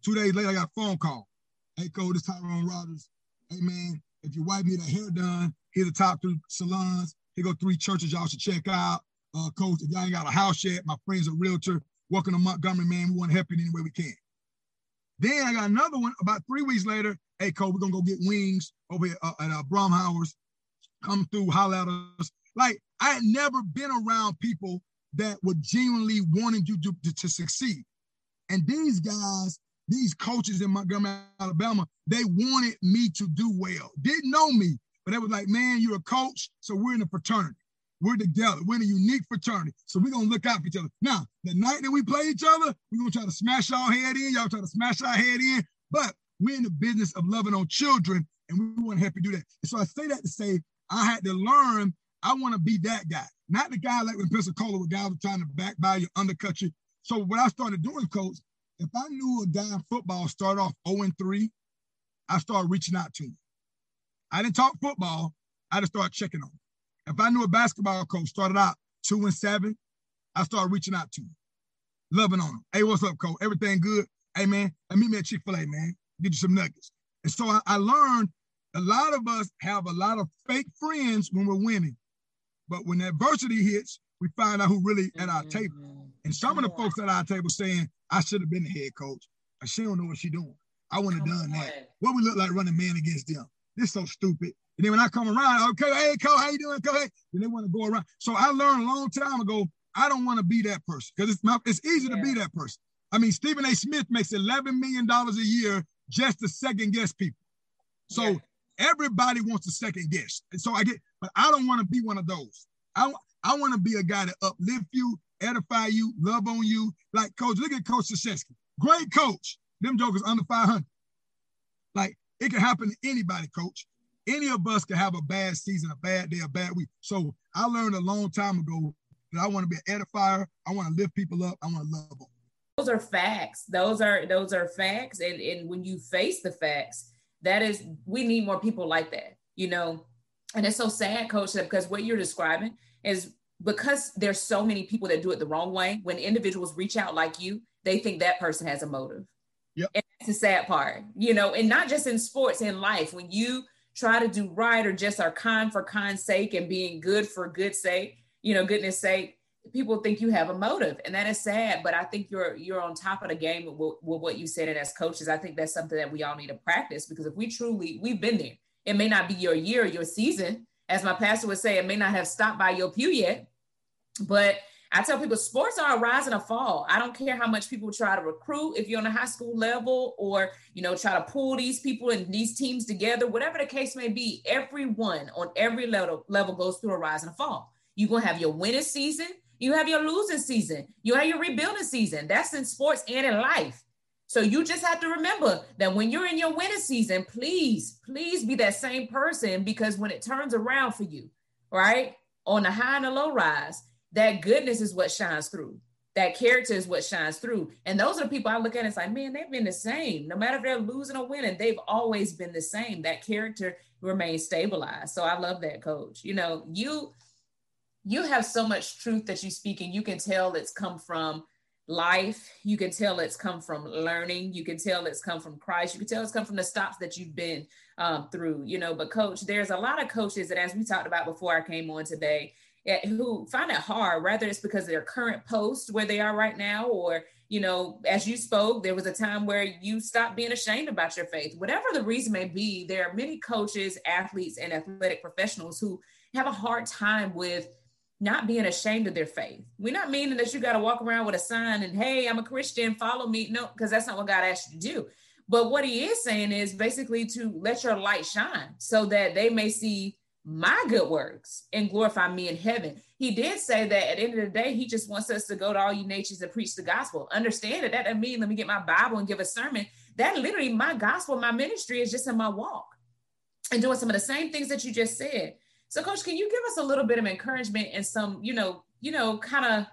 B: two days later, I got a phone call. Hey, coach, this Tyrone Rogers. Hey, man, if your wife need a hair done, here's the top three salons. Here go three churches y'all should check out. Uh, coach, if y'all ain't got a house yet, my friend's a realtor. Welcome to Montgomery, man. We want to help you in any way we can. Then I got another one about three weeks later. Hey, coach, we're gonna go get wings over here uh, at uh, Bromhauer's. Come through, holler at us. Like I had never been around people that were genuinely wanting you to, to, to succeed. And these guys these coaches in Montgomery, Alabama, they wanted me to do well. Didn't know me, but they was like, man, you're a coach, so we're in a fraternity. We're together. We're in a unique fraternity. So we're gonna look out for each other. Now, the night that we play each other, we're gonna try to smash our head in. Y'all try to smash our head in. But we're in the business of loving on children, and we want to help you do that. And so I say that to say I had to learn. I want to be that guy, not the guy like when Pensacola, where guys were trying to back by you, undercut you. So what I started doing, coach, if I knew a in football start off 0 and 3, I started reaching out to him. I didn't talk football, I just started checking on him. If I knew a basketball coach started out 2 and 7, I started reaching out to him, loving on him. Hey, what's up, coach? Everything good? Hey, man, meet me at Chick fil A, man. Get you some nuggets. And so I, I learned a lot of us have a lot of fake friends when we're winning. But when adversity hits, we find out who really at our table. Mm-hmm. And some of the folks at our table saying, I should have been the head coach. She don't know what she's doing. I wouldn't have done that. What we look like running man against them. This is so stupid. And then when I come around, oh, okay, hey, Coach, how you doing, Coach? Hey, then they want to go around. So I learned a long time ago, I don't want to be that person because it's it's easy yeah. to be that person. I mean, Stephen A. Smith makes $11 million a year just to second guess people. So yeah. everybody wants to second guess. And so I get, but I don't want to be one of those. I, I want to be a guy that uplift you, edify you, love on you. Like coach, look at Coach Krzyzewski. Great coach. Them jokers under 500. Like it can happen to anybody, coach. Any of us can have a bad season, a bad day, a bad week. So I learned a long time ago that I want to be an edifier. I want to lift people up. I want to love them.
A: Those are facts. Those are those are facts. And, and when you face the facts, that is we need more people like that, you know. And it's so sad, coach, because what you're describing is because there's so many people that do it the wrong way. When individuals reach out like you, they think that person has a motive.
B: Yep.
A: And that's the sad part, you know, and not just in sports, in life. When you try to do right or just are kind for kind's sake and being good for good sake, you know, goodness sake, people think you have a motive and that is sad but i think you're you're on top of the game with, with, what you said and as coaches i think that's something that we all need to practice because if we truly we've been there it may not be your year your season as my pastor would say it may not have stopped by your pew yet but I tell people sports are a rise and a fall. I don't care how much people try to recruit if you're on a high school level or you know try to pull these people and these teams together, whatever the case may be, everyone on every level level goes through a rise and a fall. You're gonna have your winning season, you have your losing season, you have your rebuilding season. That's in sports and in life. So you just have to remember that when you're in your winning season, please, please be that same person because when it turns around for you, right? On the high and the low rise, that goodness is what shines through. That character is what shines through. And those are the people I look at and it's like, man, they've been the same. No matter if they're losing or winning, they've always been the same. That character remains stabilized. So I love that coach. You know, you you have so much truth that you speak, and you can tell it's come from life. You can tell it's come from learning. You can tell it's come from Christ. You can tell it's come from the stops that you've been um, through, you know. But, coach, there's a lot of coaches that, as we talked about before I came on today, Eh, who find it hard, whether it's because of their current post where they are right now, or, you know, as you spoke, there was a time where you stopped being ashamed about your faith. Whatever the reason may be, there are many coaches, athletes, and athletic professionals who have a hard time with not being ashamed of their faith. We're not meaning that you got to walk around with a sign and, hey, I'm a Christian, follow me. No, because that's not what God asked you to do. But what he is saying is basically to let your light shine so that they may see my good works and glorify me in heaven. He did say that at the end of the day, he just wants us to go to all you nations and preach the gospel. Understand that that doesn't mean let me get my Bible and give a sermon. That literally my gospel, my ministry is just in my walk and doing some of the same things that you just said. So, coach, can you give us a little bit of encouragement and some, you know, you know, kind of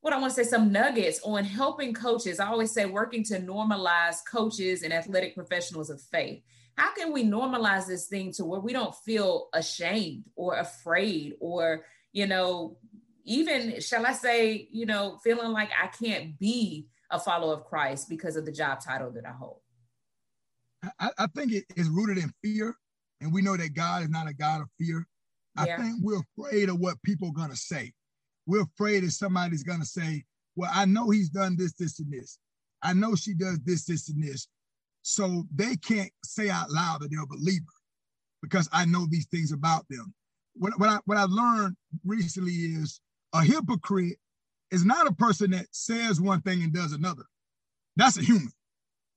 A: what I want to say, some nuggets on helping coaches. I always say working to normalize coaches and athletic professionals of faith how can we normalize this thing to where we don't feel ashamed or afraid or you know even shall i say you know feeling like i can't be a follower of christ because of the job title that i hold?
B: I, I think it is rooted in fear and we know that god is not a god of fear. Yeah. i think we're afraid of what people are going to say. We're afraid that somebody's going to say well i know he's done this this and this. I know she does this this and this so they can't say out loud that they're a believer because I know these things about them. What, what, I, what I learned recently is a hypocrite is not a person that says one thing and does another. That's a human.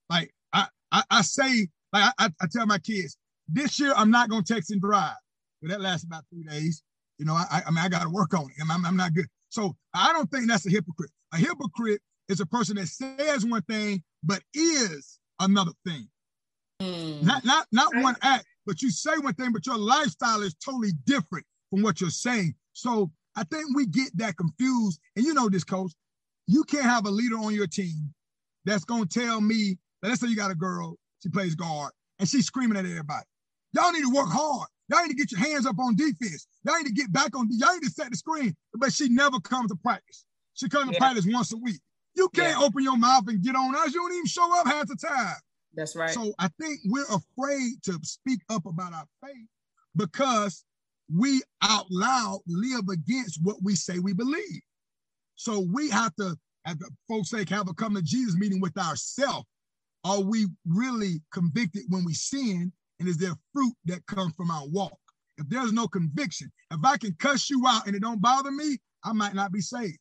B: Like I, I, I say, like I, I tell my kids, this year I'm not gonna text and drive. But that lasts about three days. You know, I, I mean, I got to work on it. I'm, I'm not good. So I don't think that's a hypocrite. A hypocrite is a person that says one thing but is another thing. Mm. Not not not one act, but you say one thing, but your lifestyle is totally different from what you're saying. So I think we get that confused. And you know this, coach. You can't have a leader on your team that's gonna tell me that let's say you got a girl, she plays guard, and she's screaming at everybody. Y'all need to work hard. Y'all need to get your hands up on defense. Y'all need to get back on. Y'all need to set the screen. But she never comes to practice. She comes yeah. to practice once a week. You can't yeah. open your mouth and get on us. You don't even show up half the time.
A: That's right.
B: So I think we're afraid to speak up about our faith because we out loud live against what we say we believe. So we have to, as the folks say, have a come to Jesus meeting with ourselves are we really convicted when we sin? And is there fruit that comes from our walk? If there's no conviction, if I can cuss you out and it don't bother me, I might not be saved.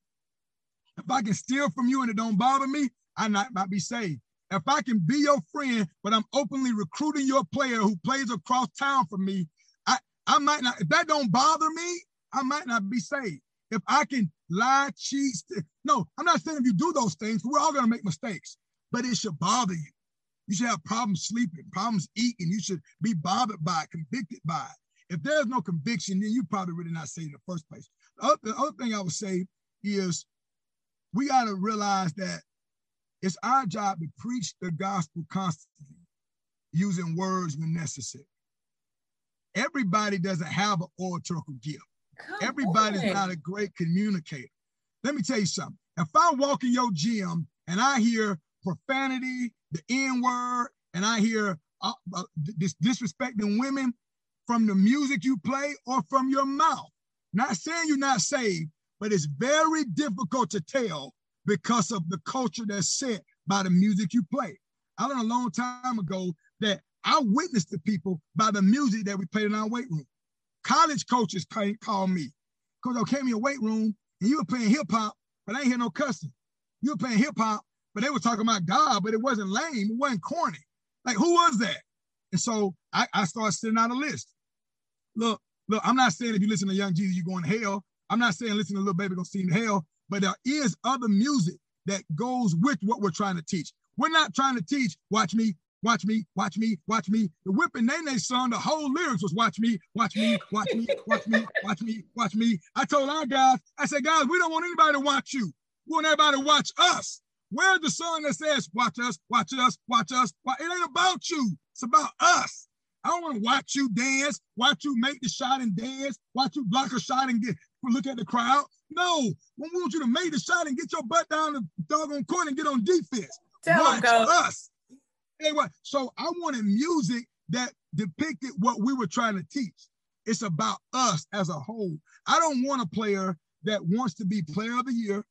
B: If I can steal from you and it don't bother me, I might not be saved. If I can be your friend, but I'm openly recruiting your player who plays across town for me, I, I might not, if that don't bother me, I might not be saved. If I can lie, cheat, no, I'm not saying if you do those things, we're all gonna make mistakes, but it should bother you. You should have problems sleeping, problems eating. You should be bothered by it, convicted by it. If there's no conviction, then you probably really not saved in the first place. The other, the other thing I would say is we got to realize that it's our job to preach the gospel constantly, using words when necessary. Everybody doesn't have an oratorical gift. Come Everybody's on. not a great communicator. Let me tell you something. If I walk in your gym and I hear profanity, the N word, and I hear uh, uh, dis- disrespecting women from the music you play or from your mouth, not saying you're not saved, but it's very difficult to tell because of the culture that's set by the music you play. I learned a long time ago that I witnessed the people by the music that we played in our weight room. College coaches call me because I came in your weight room and you were playing hip hop, but I ain't hear no cussing. You were playing hip hop, but they were talking about God, but it wasn't lame, it wasn't corny. Like, who was that? And so I, I started sending out a list. Look, look, I'm not saying if you listen to Young Jeezy, you're going to hell. I'm not saying listen to Lil Baby gonna in hell, but there is other music that goes with what we're trying to teach. We're not trying to teach, watch me, watch me, watch me, watch me. The Whip and Nae Nae song, the whole lyrics was watch me, watch me, watch me, watch me, watch me, watch me. I told our guys, I said, guys, we don't want anybody to watch you. We want everybody to watch us. Where's the song that says, watch us, watch us, watch us? It ain't about you. It's about us. I don't want to watch you dance, watch you make the shot and dance, watch you block a shot and get look at the crowd. No, we want you to make the shot and get your butt down the doggone court and get on defense.
A: Tell
B: watch
A: them,
B: us. Anyway, so I wanted music that depicted what we were trying to teach. It's about us as a whole. I don't want a player that wants to be player of the year,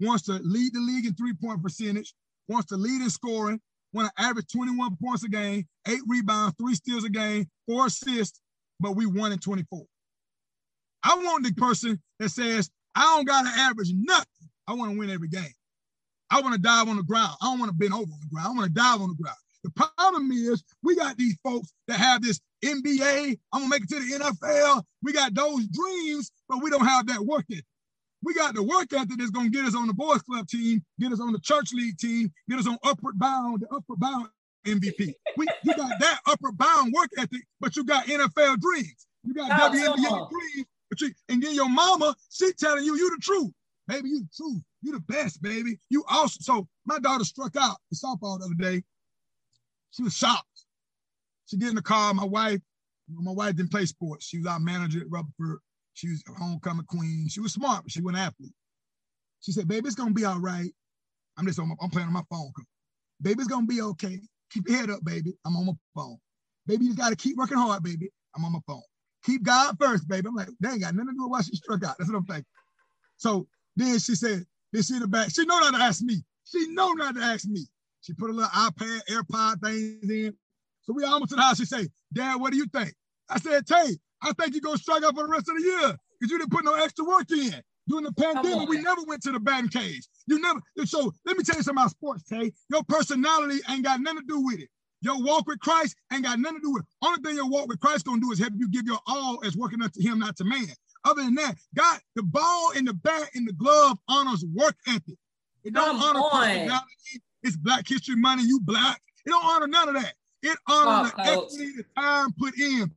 B: wants to lead the league in three-point percentage, wants to lead in scoring, want to average 21 points a game, eight rebounds, three steals a game, four assists, but we won in 24. I want the person that says, I don't got to average nothing. I want to win every game. I want to dive on the ground. I don't want to bend over on the ground. I want to dive on the ground. The problem is we got these folks that have this NBA, I'm gonna make it to the NFL. We got those dreams, but we don't have that work ethic. We got the work ethic that's gonna get us on the boys club team, get us on the church league team, get us on upward bound, the upward bound MVP. We you got that upward bound work ethic, but you got NFL dreams. You got oh, WNBA dreams, and then your mama, she telling you you the truth. Baby, you the truth. You the best, baby. You awesome. So my daughter struck out softball the other day. She was shocked. She get in the car. My wife, my wife didn't play sports. She was our manager at Rutherford. She was a homecoming queen. She was smart, but she was an athlete. She said, baby, it's gonna be all right. I'm just on my, I'm playing on my phone. Baby, it's gonna be okay. Keep your head up, baby. I'm on my phone. Baby, you gotta keep working hard, baby. I'm on my phone. Keep God first, baby. I'm like, they ain't got nothing to do with why she struck out. That's what I'm thinking. So then she said, then she in the back. She know not to ask me. She know not to ask me. She put a little iPad, AirPod things in. So we almost to the house. She say, Dad, what do you think? I said, Tay, I think you're gonna strike out for the rest of the year because you didn't put no extra work in. During the pandemic, we never went to the batting cage. You never. So let me tell you something about sports, Tay. Your personality ain't got nothing to do with it. Your walk with Christ ain't got nothing to do with it. Only thing your walk with Christ gonna do is help you give your all as working unto Him, not to man. Other than that, God, the ball in the bat in the glove honors work ethic. It don't Come honor on. personality. It's Black History Month. You black. It don't honor none of that. It honors the equity, the time put in.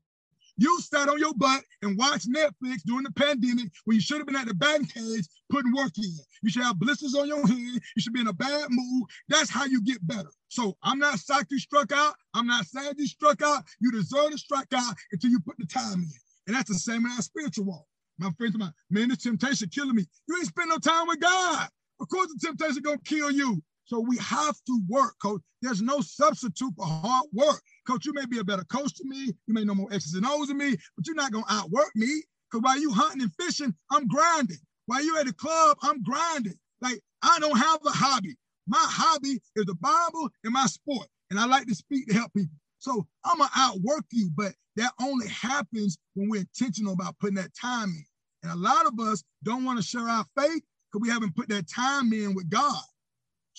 B: You sat on your butt and watched Netflix during the pandemic when you should have been at the batting cage putting work in. You should have blisters on your hand. You should be in a bad mood. That's how you get better. So I'm not psyched you struck out. I'm not sad you struck out. You deserve to strike out until you put the time in. And that's the same in our spiritual walk. My friends, my man, the temptation killing me. You ain't spend no time with God. Of course, the temptation gonna kill you. So we have to work, coach. There's no substitute for hard work. Coach, you may be a better coach than me. You may know more X's and O's than me, but you're not going to outwork me. Because while you hunting and fishing, I'm grinding. While you at the club, I'm grinding. Like, I don't have a hobby. My hobby is the Bible and my sport. And I like to speak to help people. So I'm gonna outwork you, but that only happens when we're intentional about putting that time in. And a lot of us don't want to share our faith because we haven't put that time in with God.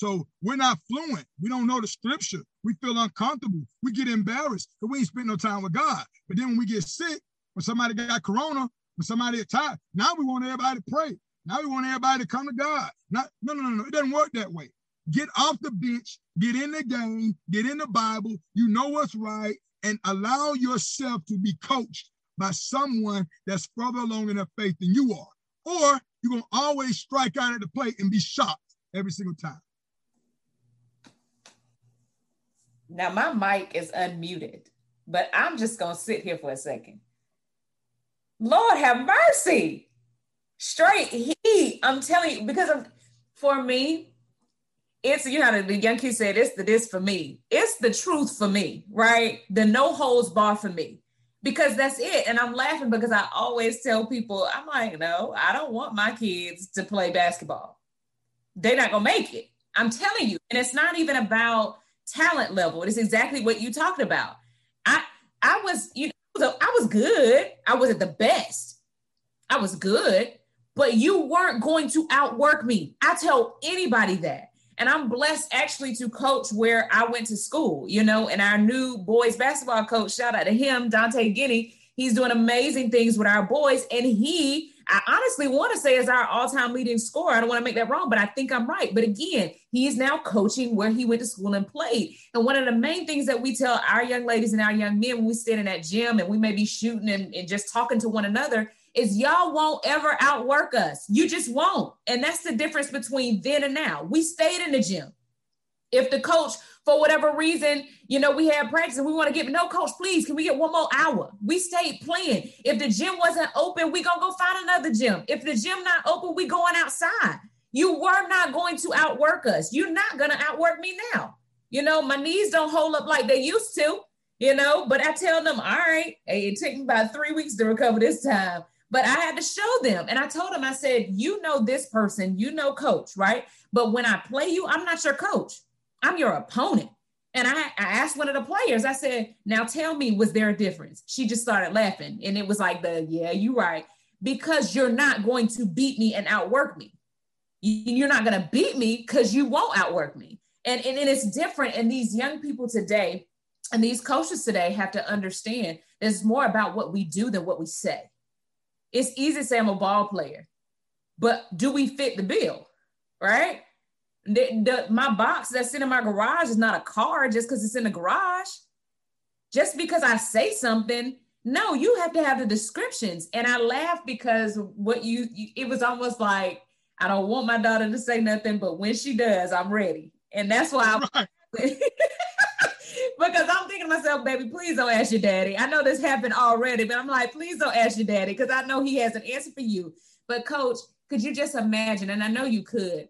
B: So we're not fluent. We don't know the scripture. We feel uncomfortable. We get embarrassed because we ain't spent no time with God. But then when we get sick, when somebody got corona, when somebody attacked, now we want everybody to pray. Now we want everybody to come to God. Not, no, no, no, no. It doesn't work that way. Get off the bench, get in the game, get in the Bible. You know what's right, and allow yourself to be coached by someone that's further along in their faith than you are. Or you're going to always strike out at the plate and be shocked every single time.
A: Now, my mic is unmuted, but I'm just going to sit here for a second. Lord have mercy. Straight heat. I'm telling you, because of, for me, it's you know the young kid said it's the this for me. It's the truth for me, right? The no holds bar for me. Because that's it. And I'm laughing because I always tell people, I'm like, no, I don't want my kids to play basketball. They're not gonna make it. I'm telling you. And it's not even about talent level. It's exactly what you talked about. I I was, you know, I was good. I wasn't the best. I was good, but you weren't going to outwork me. I tell anybody that. And I'm blessed actually to coach where I went to school, you know, and our new boys basketball coach, shout out to him, Dante Guinea. He's doing amazing things with our boys. And he, I honestly want to say, is our all time leading scorer. I don't want to make that wrong, but I think I'm right. But again, he's now coaching where he went to school and played. And one of the main things that we tell our young ladies and our young men when we stand in that gym and we may be shooting and, and just talking to one another is y'all won't ever outwork us. You just won't. And that's the difference between then and now. We stayed in the gym. If the coach, for whatever reason, you know, we had practice and we want to get, no, coach, please, can we get one more hour? We stayed playing. If the gym wasn't open, we gonna go find another gym. If the gym not open, we going outside. You were not going to outwork us. You're not gonna outwork me now. You know, my knees don't hold up like they used to, you know, but I tell them, all right, hey, it took me about three weeks to recover this time. But I had to show them. And I told them, I said, you know this person, you know coach, right? But when I play you, I'm not your coach. I'm your opponent. And I, I asked one of the players, I said, now tell me, was there a difference? She just started laughing. And it was like the, yeah, you're right. Because you're not going to beat me and outwork me. You're not going to beat me because you won't outwork me. And, and, and it's different. And these young people today and these coaches today have to understand it's more about what we do than what we say. It's easy to say I'm a ball player, but do we fit the bill? Right? The, the, my box that's in my garage is not a car just because it's in the garage. Just because I say something, no, you have to have the descriptions. And I laugh because what you, you it was almost like I don't want my daughter to say nothing, but when she does, I'm ready. And that's why I because I'm thinking to myself, baby, please don't ask your daddy. I know this happened already, but I'm like, please don't ask your daddy because I know he has an answer for you. But coach, could you just imagine? And I know you could,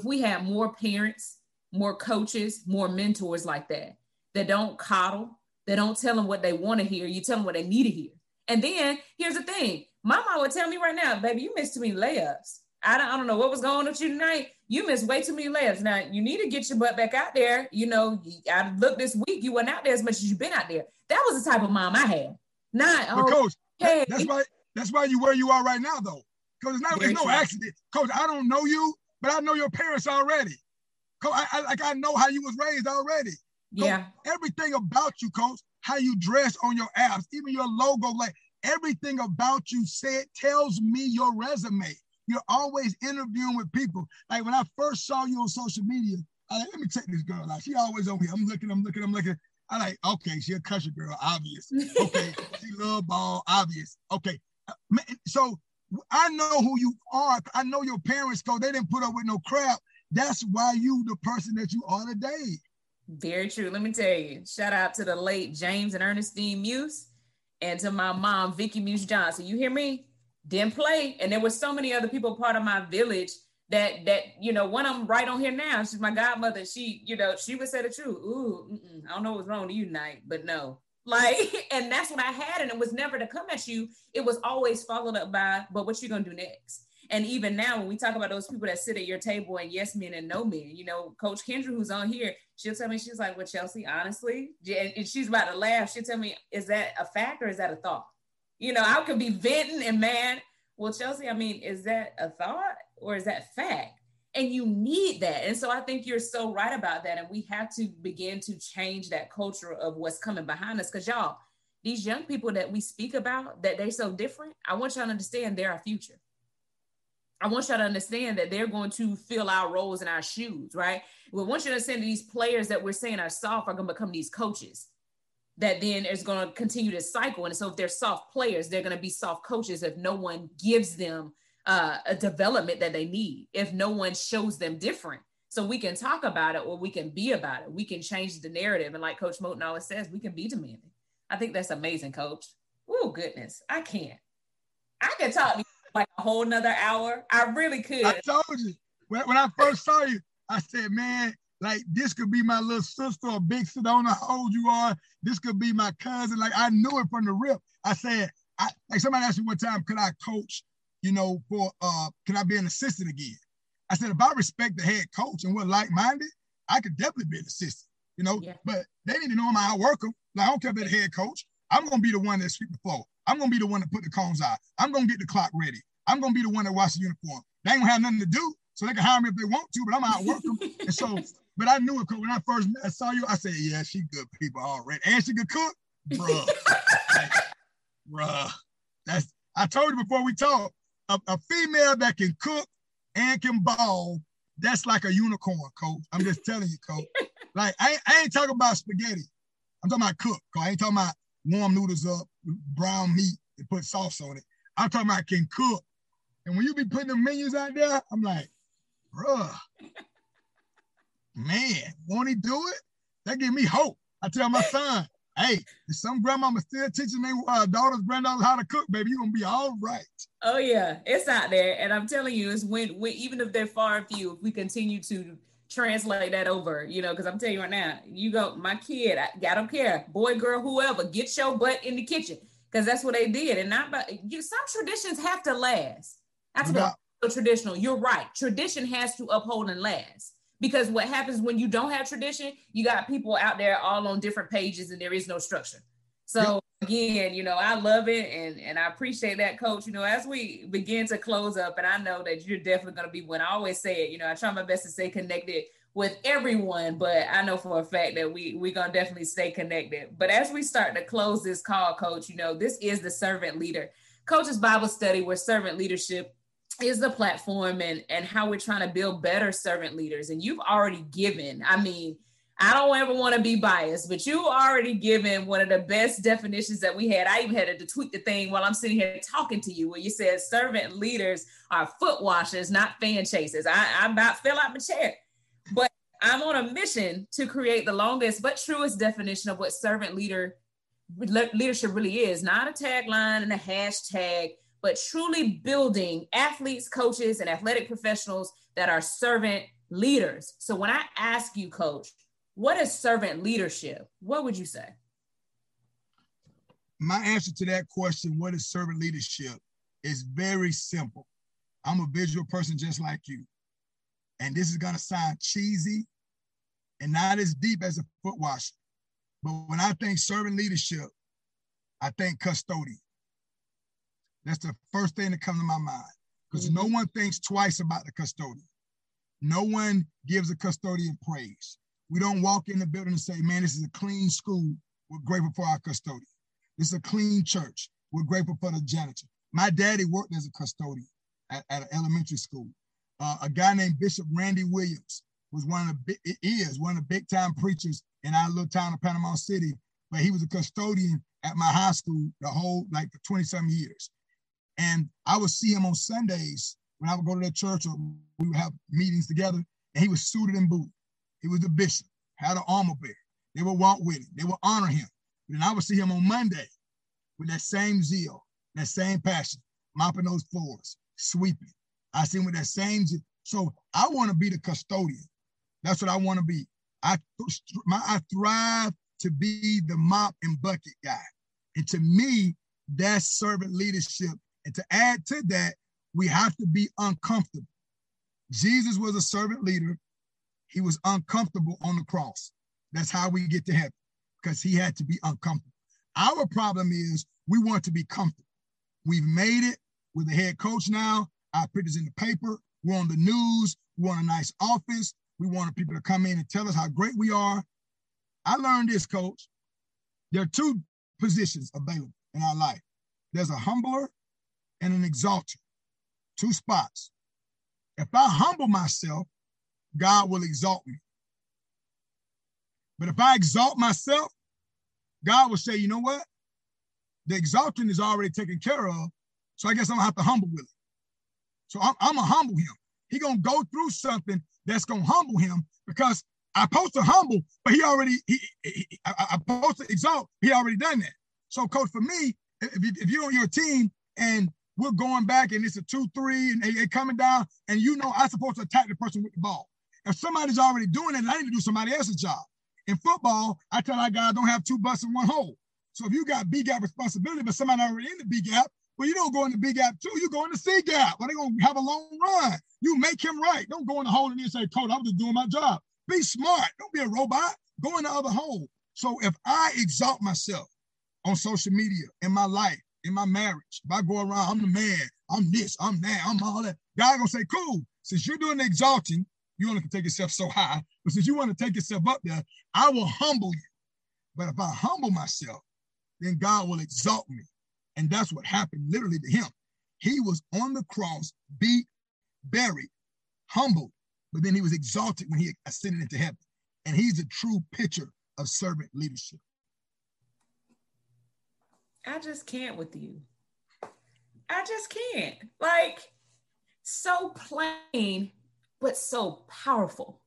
A: if we had more parents, more coaches, more mentors like that, that don't coddle, that don't tell them what they want to hear, you tell them what they need to hear. And then here's the thing my mom would tell me right now, baby, you missed too many layups. I don't, I don't know what was going on with you tonight. You missed way too many layups. Now you need to get your butt back out there. You know, I looked this week, you weren't out there as much as you've been out there. That was the type of mom I had. Not
B: oh, coach, hey. that's why that's why you where you are right now though. Because it's not it's no accident. Coach, I don't know you, but I know your parents already. Coach, I, I like I know how you was raised already. Coach,
A: yeah.
B: Everything about you, coach, how you dress on your apps, even your logo, like everything about you said tells me your resume. You're always interviewing with people. Like when I first saw you on social media, I like, let me check this girl out. She always on here. I'm looking, I'm looking, I'm looking. I like, okay, she a country girl, obvious. Okay, she love ball, obvious. Okay, uh, so I know who you are. I know your parents go. They didn't put up with no crap. That's why you the person that you are today.
A: Very true. Let me tell you. Shout out to the late James and Ernestine Muse, and to my mom Vicky Muse Johnson. You hear me? didn't play. And there were so many other people part of my village that that you know one of them right on here now. She's my godmother. She you know she would say the truth. Ooh, I don't know what's wrong with you tonight, but no. Like, and that's what I had, and it was never to come at you. It was always followed up by, but what you gonna do next? And even now, when we talk about those people that sit at your table and yes men and no men, you know, Coach Kendra, who's on here, she'll tell me, she's like, well, Chelsea, honestly, and she's about to laugh. She'll tell me, is that a fact or is that a thought? You know, I could be venting and mad. Well, Chelsea, I mean, is that a thought or is that fact? And you need that. And so I think you're so right about that. And we have to begin to change that culture of what's coming behind us. Because y'all, these young people that we speak about, that they're so different, I want y'all to understand they're our future. I want y'all to understand that they're going to fill our roles in our shoes, right? We want you to understand that these players that we're saying are soft are going to become these coaches that then is going to continue to cycle. And so if they're soft players, they're going to be soft coaches if no one gives them uh, a development that they need, if no one shows them different. So we can talk about it or we can be about it. We can change the narrative. And like Coach Moton always says, we can be demanding. I think that's amazing, Coach. Oh, goodness. I can't. I can talk like a whole nother hour. I really could.
B: I told you. When, when I first saw you, I said, man, like this could be my little sister or big sister. I don't know how old you are. This could be my cousin. Like I knew it from the rip. I said, I, like somebody asked me one time, could I coach, you know, for uh, can I be an assistant again? I said, if I respect the head coach and we're like-minded, I could definitely be an assistant, you know. Yeah. But they need to know I'm work them. Like, I don't care about the head coach. I'm gonna be the one that sweep the floor. I'm gonna be the one that put the cones out. I'm gonna get the clock ready. I'm gonna be the one that wash the uniform. They ain't gonna have nothing to do, so they can hire me if they want to, but I'm out work them. and so but I knew it because when I first met, I saw you, I said, yeah, she good people already. And she could cook, bruh. bruh. That's I told you before we talked, a, a, female that can cook and can ball, that's like a unicorn, coach. I'm just telling you, coach. Like I, I ain't talking about spaghetti. I'm talking about cook. Cause I ain't talking about warm noodles up, brown meat, and put sauce on it. I'm talking about can cook. And when you be putting the menus out there, I'm like, bruh, man, won't he do it? That give me hope. I tell my son, hey, if some grandmama still teaching their uh, daughters, granddaughters how to cook, baby, you're gonna be all right.
A: Oh yeah, it's out there, and I'm telling you, it's when, when even if they're far and few, if we continue to translate that over, you know, because I'm telling you right now, you go, my kid, I, I don't care, boy, girl, whoever, get your butt in the kitchen, because that's what they did, and not but you. Some traditions have to last. That's what traditional. You're right. Tradition has to uphold and last because what happens when you don't have tradition you got people out there all on different pages and there is no structure. So again you know i love it and and i appreciate that coach. You know as we begin to close up and i know that you're definitely going to be one i always say it you know i try my best to stay connected with everyone but i know for a fact that we we're going to definitely stay connected. But as we start to close this call coach you know this is the servant leader. Coach's bible study where servant leadership is the platform and and how we're trying to build better servant leaders. And you've already given i mean i don't ever want to be biased but you already given one of the best definitions that we had. I even had to tweet the thing while i'm sitting here talking to you where you said servant leaders are foot washers not fan chasers. I i about fell out my chair. But i'm on a mission to create the longest but truest definition of what servant leader leadership really is. Not a tagline and a hashtag but truly building athletes, coaches, and athletic professionals that are servant leaders. So when I ask you, coach, what is servant leadership? What would you say?
B: My answer to that question, what is servant leadership, is very simple. I'm a visual person just like you. And this is going to sound cheesy and not as deep as a foot washer. But when I think servant leadership, I think custodian. That's the first thing that comes to my mind because mm-hmm. no one thinks twice about the custodian. No one gives a custodian praise. We don't walk in the building and say, man, this is a clean school. We're grateful for our custodian. This is a clean church. We're grateful for the janitor. My daddy worked as a custodian at, at an elementary school. Uh, a guy named Bishop Randy Williams was one of the is one of the big time preachers in our little town of Panama City, but he was a custodian at my high school the whole like for 20 some years. And I would see him on Sundays when I would go to that church or we would have meetings together, and he was suited and booted. He was the bishop, had an armor bearer. They would walk with him, they would honor him. And I would see him on Monday with that same zeal, that same passion, mopping those floors, sweeping. I see him with that same zeal. So I want to be the custodian. That's what I want to be. I, my, I thrive to be the mop and bucket guy. And to me, that's servant leadership and to add to that, We have to be uncomfortable. Jesus was a servant leader. He was uncomfortable on the cross. That's how we get to heaven because he had to be uncomfortable. Our problem is we want to be comfortable. We've made it. We're the head coach now. Our pictures in the paper. We're on the news. We want a nice office. We want people to come in and tell us how great we are. I learned this, coach. There are two positions available in our life. There's a humbler and an exalter. Two spots. If I humble myself, God will exalt me. But if I exalt myself, God will say, you know what? The exalting is already taken care of. So I guess I'm gonna have to humble with it. So I'm, I'm gonna humble him. He gonna go through something that's gonna humble him because I supposed to humble, but he already he, he I, I supposed to exalt. He already done that. So, coach, for me, if, if you're on your team and we're going back and it's a two-three and they, coming down, and you know I'm supposed to attack the person with the ball. If somebody's already doing it, I need to do somebody else's job. In football, I tell our guys don't have two busts in one hole. So if you got B gap responsibility, but somebody already in the B gap, well, you don't go in the B gap too. You go in the C gap. Well, they're gonna have a long run. You make him right. Don't go in the hole and say, "Coach, I'm just doing my job." Be smart. Don't be a robot. Go in the other hole. So if I exalt myself on social media, in my life, in my marriage, if I go around, I'm the man, I'm this, I'm that, I'm all that. God gonna say, cool. Since you're doing the exalting, you only can take yourself so high. But since you want to take yourself up there, I will humble you. But if I humble myself, then God will exalt me. And that's what happened literally to him. He was on the cross, beat, buried, humbled, but then he was exalted when he ascended into heaven. And he's a true picture of servant leadership.
A: I just can't with you. I just can't. Like, so plain, but so powerful.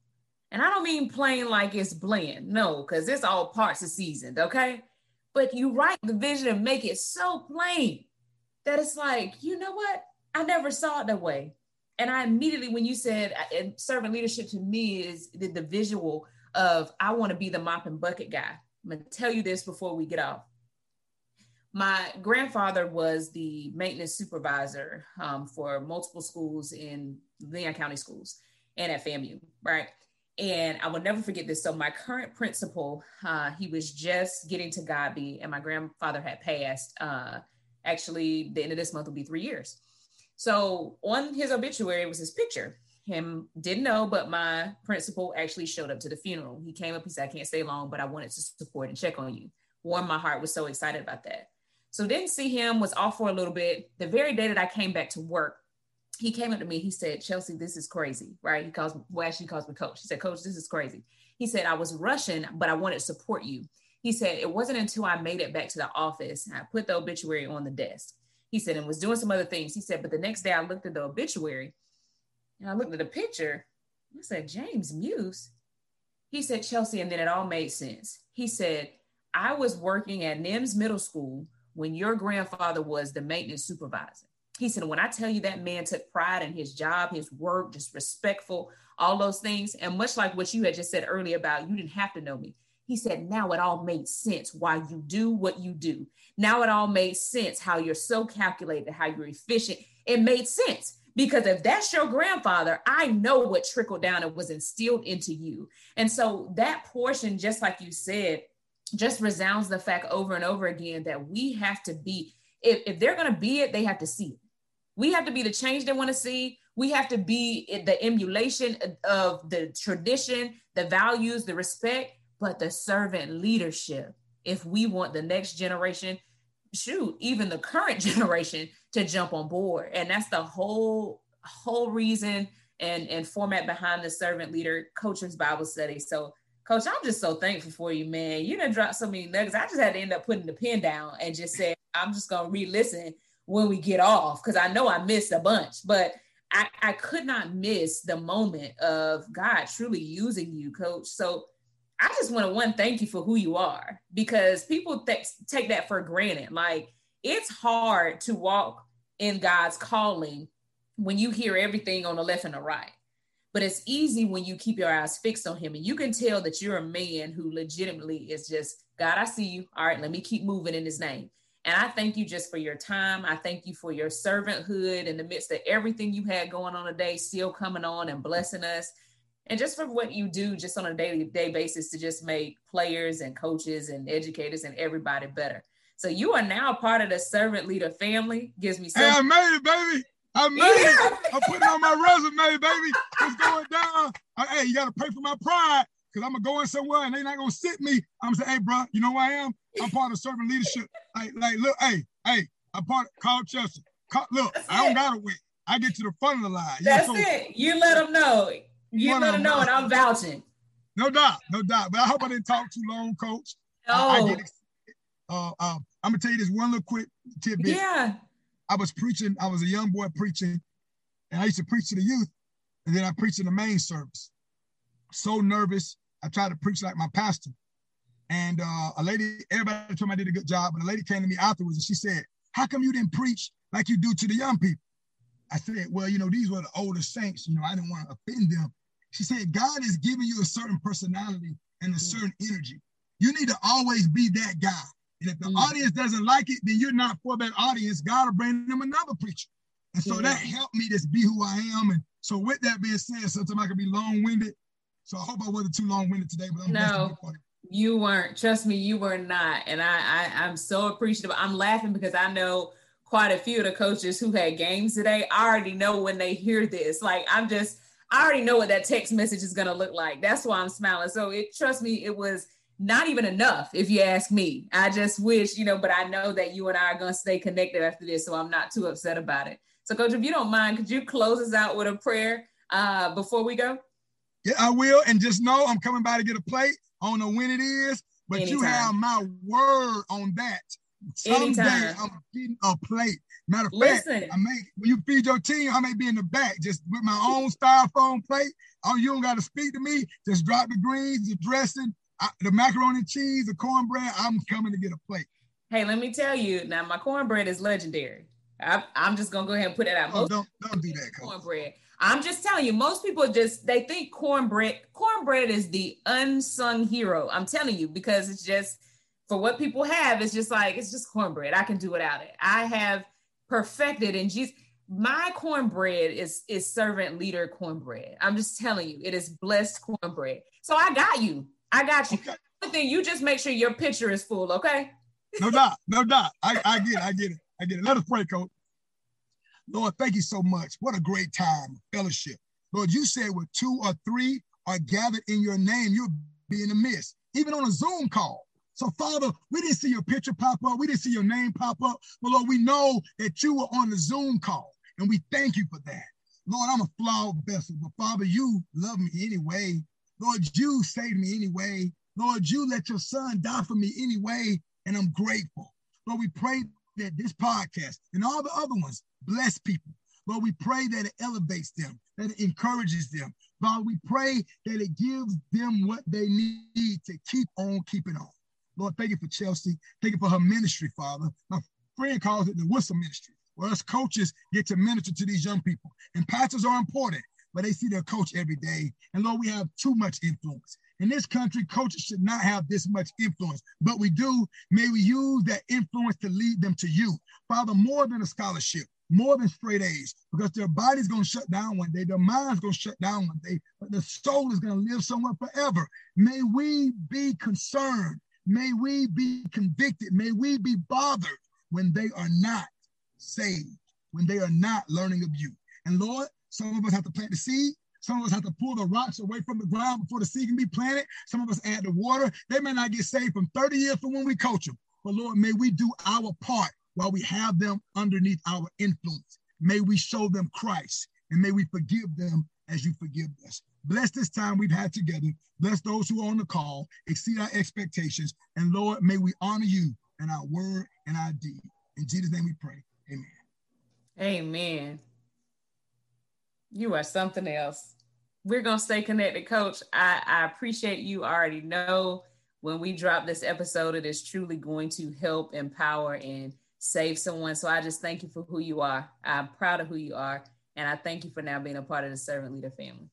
A: And I don't mean plain like it's bland, no, because it's all parts of seasoned, okay? But you write the vision and make it so plain that it's like, you know what? I never saw it that way. And I immediately, when you said uh, and servant leadership to me is the, the visual of I want to be the mop and bucket guy. I'm gonna tell you this before we get off. My grandfather was the maintenance supervisor um, for multiple schools in Leon County schools and at FAMU, right? And I will never forget this. So my current principal, uh, he was just getting to Godby, and my grandfather had passed. Uh, actually, the end of this month will be three years. So on his obituary was his picture. Him didn't know, but my principal actually showed up to the funeral. He came up, he said, I can't stay long, but I wanted to support and check on you. Warm, my heart, was so excited about that. So didn't see him, was off for a little bit. The very day that I came back to work, he came up to me. He said, Chelsea, this is crazy, right? He calls well, actually calls me coach. He said, Coach, this is crazy. He said, I was rushing, but I wanted to support you. He said, it wasn't until I made it back to the office I put the obituary on the desk. He said, and was doing some other things. He said, but the next day I looked at the obituary and I looked at the picture. I said, James Muse. He said, Chelsea, and then it all made sense. He said, I was working at NIMS Middle School when your grandfather was the maintenance supervisor. He said, when I tell you that man took pride in his job, his work, just respectful, all those things. And much like what you had just said earlier about you didn't have to know me. He said, now it all made sense why you do what you do. Now it all made sense how you're so calculated, how you're efficient. It made sense because if that's your grandfather, I know what trickled down and was instilled into you. And so that portion, just like you said, just resounds the fact over and over again that we have to be, if, if they're going to be it, they have to see it. We have to be the change they want to see. We have to be the emulation of the tradition, the values, the respect, but the servant leadership. If we want the next generation, shoot, even the current generation to jump on board. And that's the whole whole reason and and format behind the servant leader coach's Bible study. So Coach, I'm just so thankful for you, man. You done dropped so many nuggets. I just had to end up putting the pen down and just say, I'm just gonna re-listen when we get off because I know I missed a bunch, but I, I could not miss the moment of God truly using you, coach. So I just want to one thank you for who you are because people th- take that for granted. Like it's hard to walk in God's calling when you hear everything on the left and the right. But it's easy when you keep your eyes fixed on him and you can tell that you're a man who legitimately is just, God, I see you. All right, let me keep moving in his name. And I thank you just for your time. I thank you for your servanthood in the midst of everything you had going on today, still coming on and blessing us. And just for what you do just on a daily day basis to just make players and coaches and educators and everybody better. So you are now part of the servant leader family. Gives me
B: so Hey, I made it, baby. I made it. I'm putting on my resume, baby. It's going down. I, hey, you gotta pay for my pride because I'm gonna go in somewhere and they're not gonna sit me. I'm gonna say, hey, bro, you know who I am? I'm part of servant leadership. Like, like, look, hey, hey, I'm part of Carl Chester. look, That's I don't gotta win. I get to the front of the line.
A: That's so, it. You let them know. You let them know, and I'm vouching.
B: No doubt, no doubt. But I hope I didn't talk too long, Coach. Oh. I, I get uh, uh, I'm gonna tell you this one little quick tidbit.
A: Yeah.
B: I was preaching. I was a young boy preaching, and I used to preach to the youth, and then I preached in the main service. So nervous. I tried to preach like my pastor, and uh, a lady, everybody told me I did a good job, but a lady came to me afterwards and she said, "How come you didn't preach like you do to the young people?" I said, "Well, you know, these were the older saints. You know, I didn't want to offend them." She said, "God is giving you a certain personality and a certain energy. You need to always be that guy." And if the mm. audience doesn't like it, then you're not for that audience. God will bring them another preacher. And so yeah. that helped me just be who I am. And so with that being said, sometimes I can be long-winded. So I hope I wasn't too long-winded today, but I'm
A: no. You weren't. Trust me, you were not. And I, I I'm so appreciative. I'm laughing because I know quite a few of the coaches who had games today. I already know when they hear this. Like I'm just I already know what that text message is gonna look like. That's why I'm smiling. So it trust me, it was not even enough, if you ask me. I just wish, you know, but I know that you and I are going to stay connected after this, so I'm not too upset about it. So, Coach, if you don't mind, could you close us out with a prayer uh, before we go?
B: Yeah, I will. And just know I'm coming by to get a plate. I don't know when it is, but Anytime. you have my word on that. Someday Anytime. I'm getting a plate. Matter of fact, I may when you feed your team, I may be in the back just with my own styrofoam plate. Oh, you don't got to speak to me. Just drop the greens, the dressing, I, the macaroni and cheese, the cornbread, I'm coming to get a plate.
A: Hey, let me tell you now, my cornbread is legendary. I, am just gonna go ahead and put it out.
B: Oh, don't don't do that.
A: Cornbread. I'm just telling you, most people just they think cornbread cornbread is the unsung hero. I'm telling you because it's just for what people have. It's just like it's just cornbread. I can do without it. I have perfected and Jesus. My cornbread is is servant leader cornbread. I'm just telling you, it is blessed cornbread. So I got you. I got you. Okay. But then you just make sure your picture is full, okay?
B: No doubt, no doubt. I, I get it, I get it, I get it. Let us pray, coach. Lord, thank you so much. What a great time, fellowship. Lord, you said with two or three are gathered in your name, you'll be in the midst, even on a Zoom call. So, Father, we didn't see your picture pop up. We didn't see your name pop up. But, Lord, we know that you were on the Zoom call, and we thank you for that. Lord, I'm a flawed vessel, but Father, you love me anyway. Lord, you saved me anyway. Lord, you let your son die for me anyway, and I'm grateful. Lord, we pray that this podcast and all the other ones bless people. Lord, we pray that it elevates them, that it encourages them. Lord, we pray that it gives them what they need to keep on keeping on. Lord, thank you for Chelsea. Thank you for her ministry, Father. My friend calls it the whistle ministry, where us coaches get to minister to these young people. And pastors are important but they see their coach every day. And Lord, we have too much influence. In this country, coaches should not have this much influence, but we do. May we use that influence to lead them to you. Father, more than a scholarship, more than straight A's, because their body's going to shut down one day, their mind's going to shut down one day, but the soul is going to live somewhere forever. May we be concerned. May we be convicted. May we be bothered when they are not saved, when they are not learning of you. And Lord, some of us have to plant the seed. Some of us have to pull the rocks away from the ground before the seed can be planted. Some of us add the water. They may not get saved from 30 years from when we coach them. But Lord, may we do our part while we have them underneath our influence. May we show them Christ and may we forgive them as you forgive us. Bless this time we've had together. Bless those who are on the call. Exceed our expectations. And Lord, may we honor you in our word and our deed. In Jesus' name we pray. Amen.
A: Amen. You are something else. We're gonna stay connected, Coach. I, I appreciate you. I already know when we drop this episode, it is truly going to help, empower, and save someone. So I just thank you for who you are. I'm proud of who you are, and I thank you for now being a part of the Servant Leader family.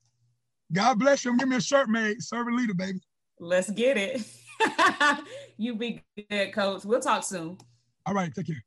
B: God bless you. Give me a shirt made, Servant Leader, baby.
A: Let's get it. you be good, Coach. We'll talk soon.
B: All right, take care.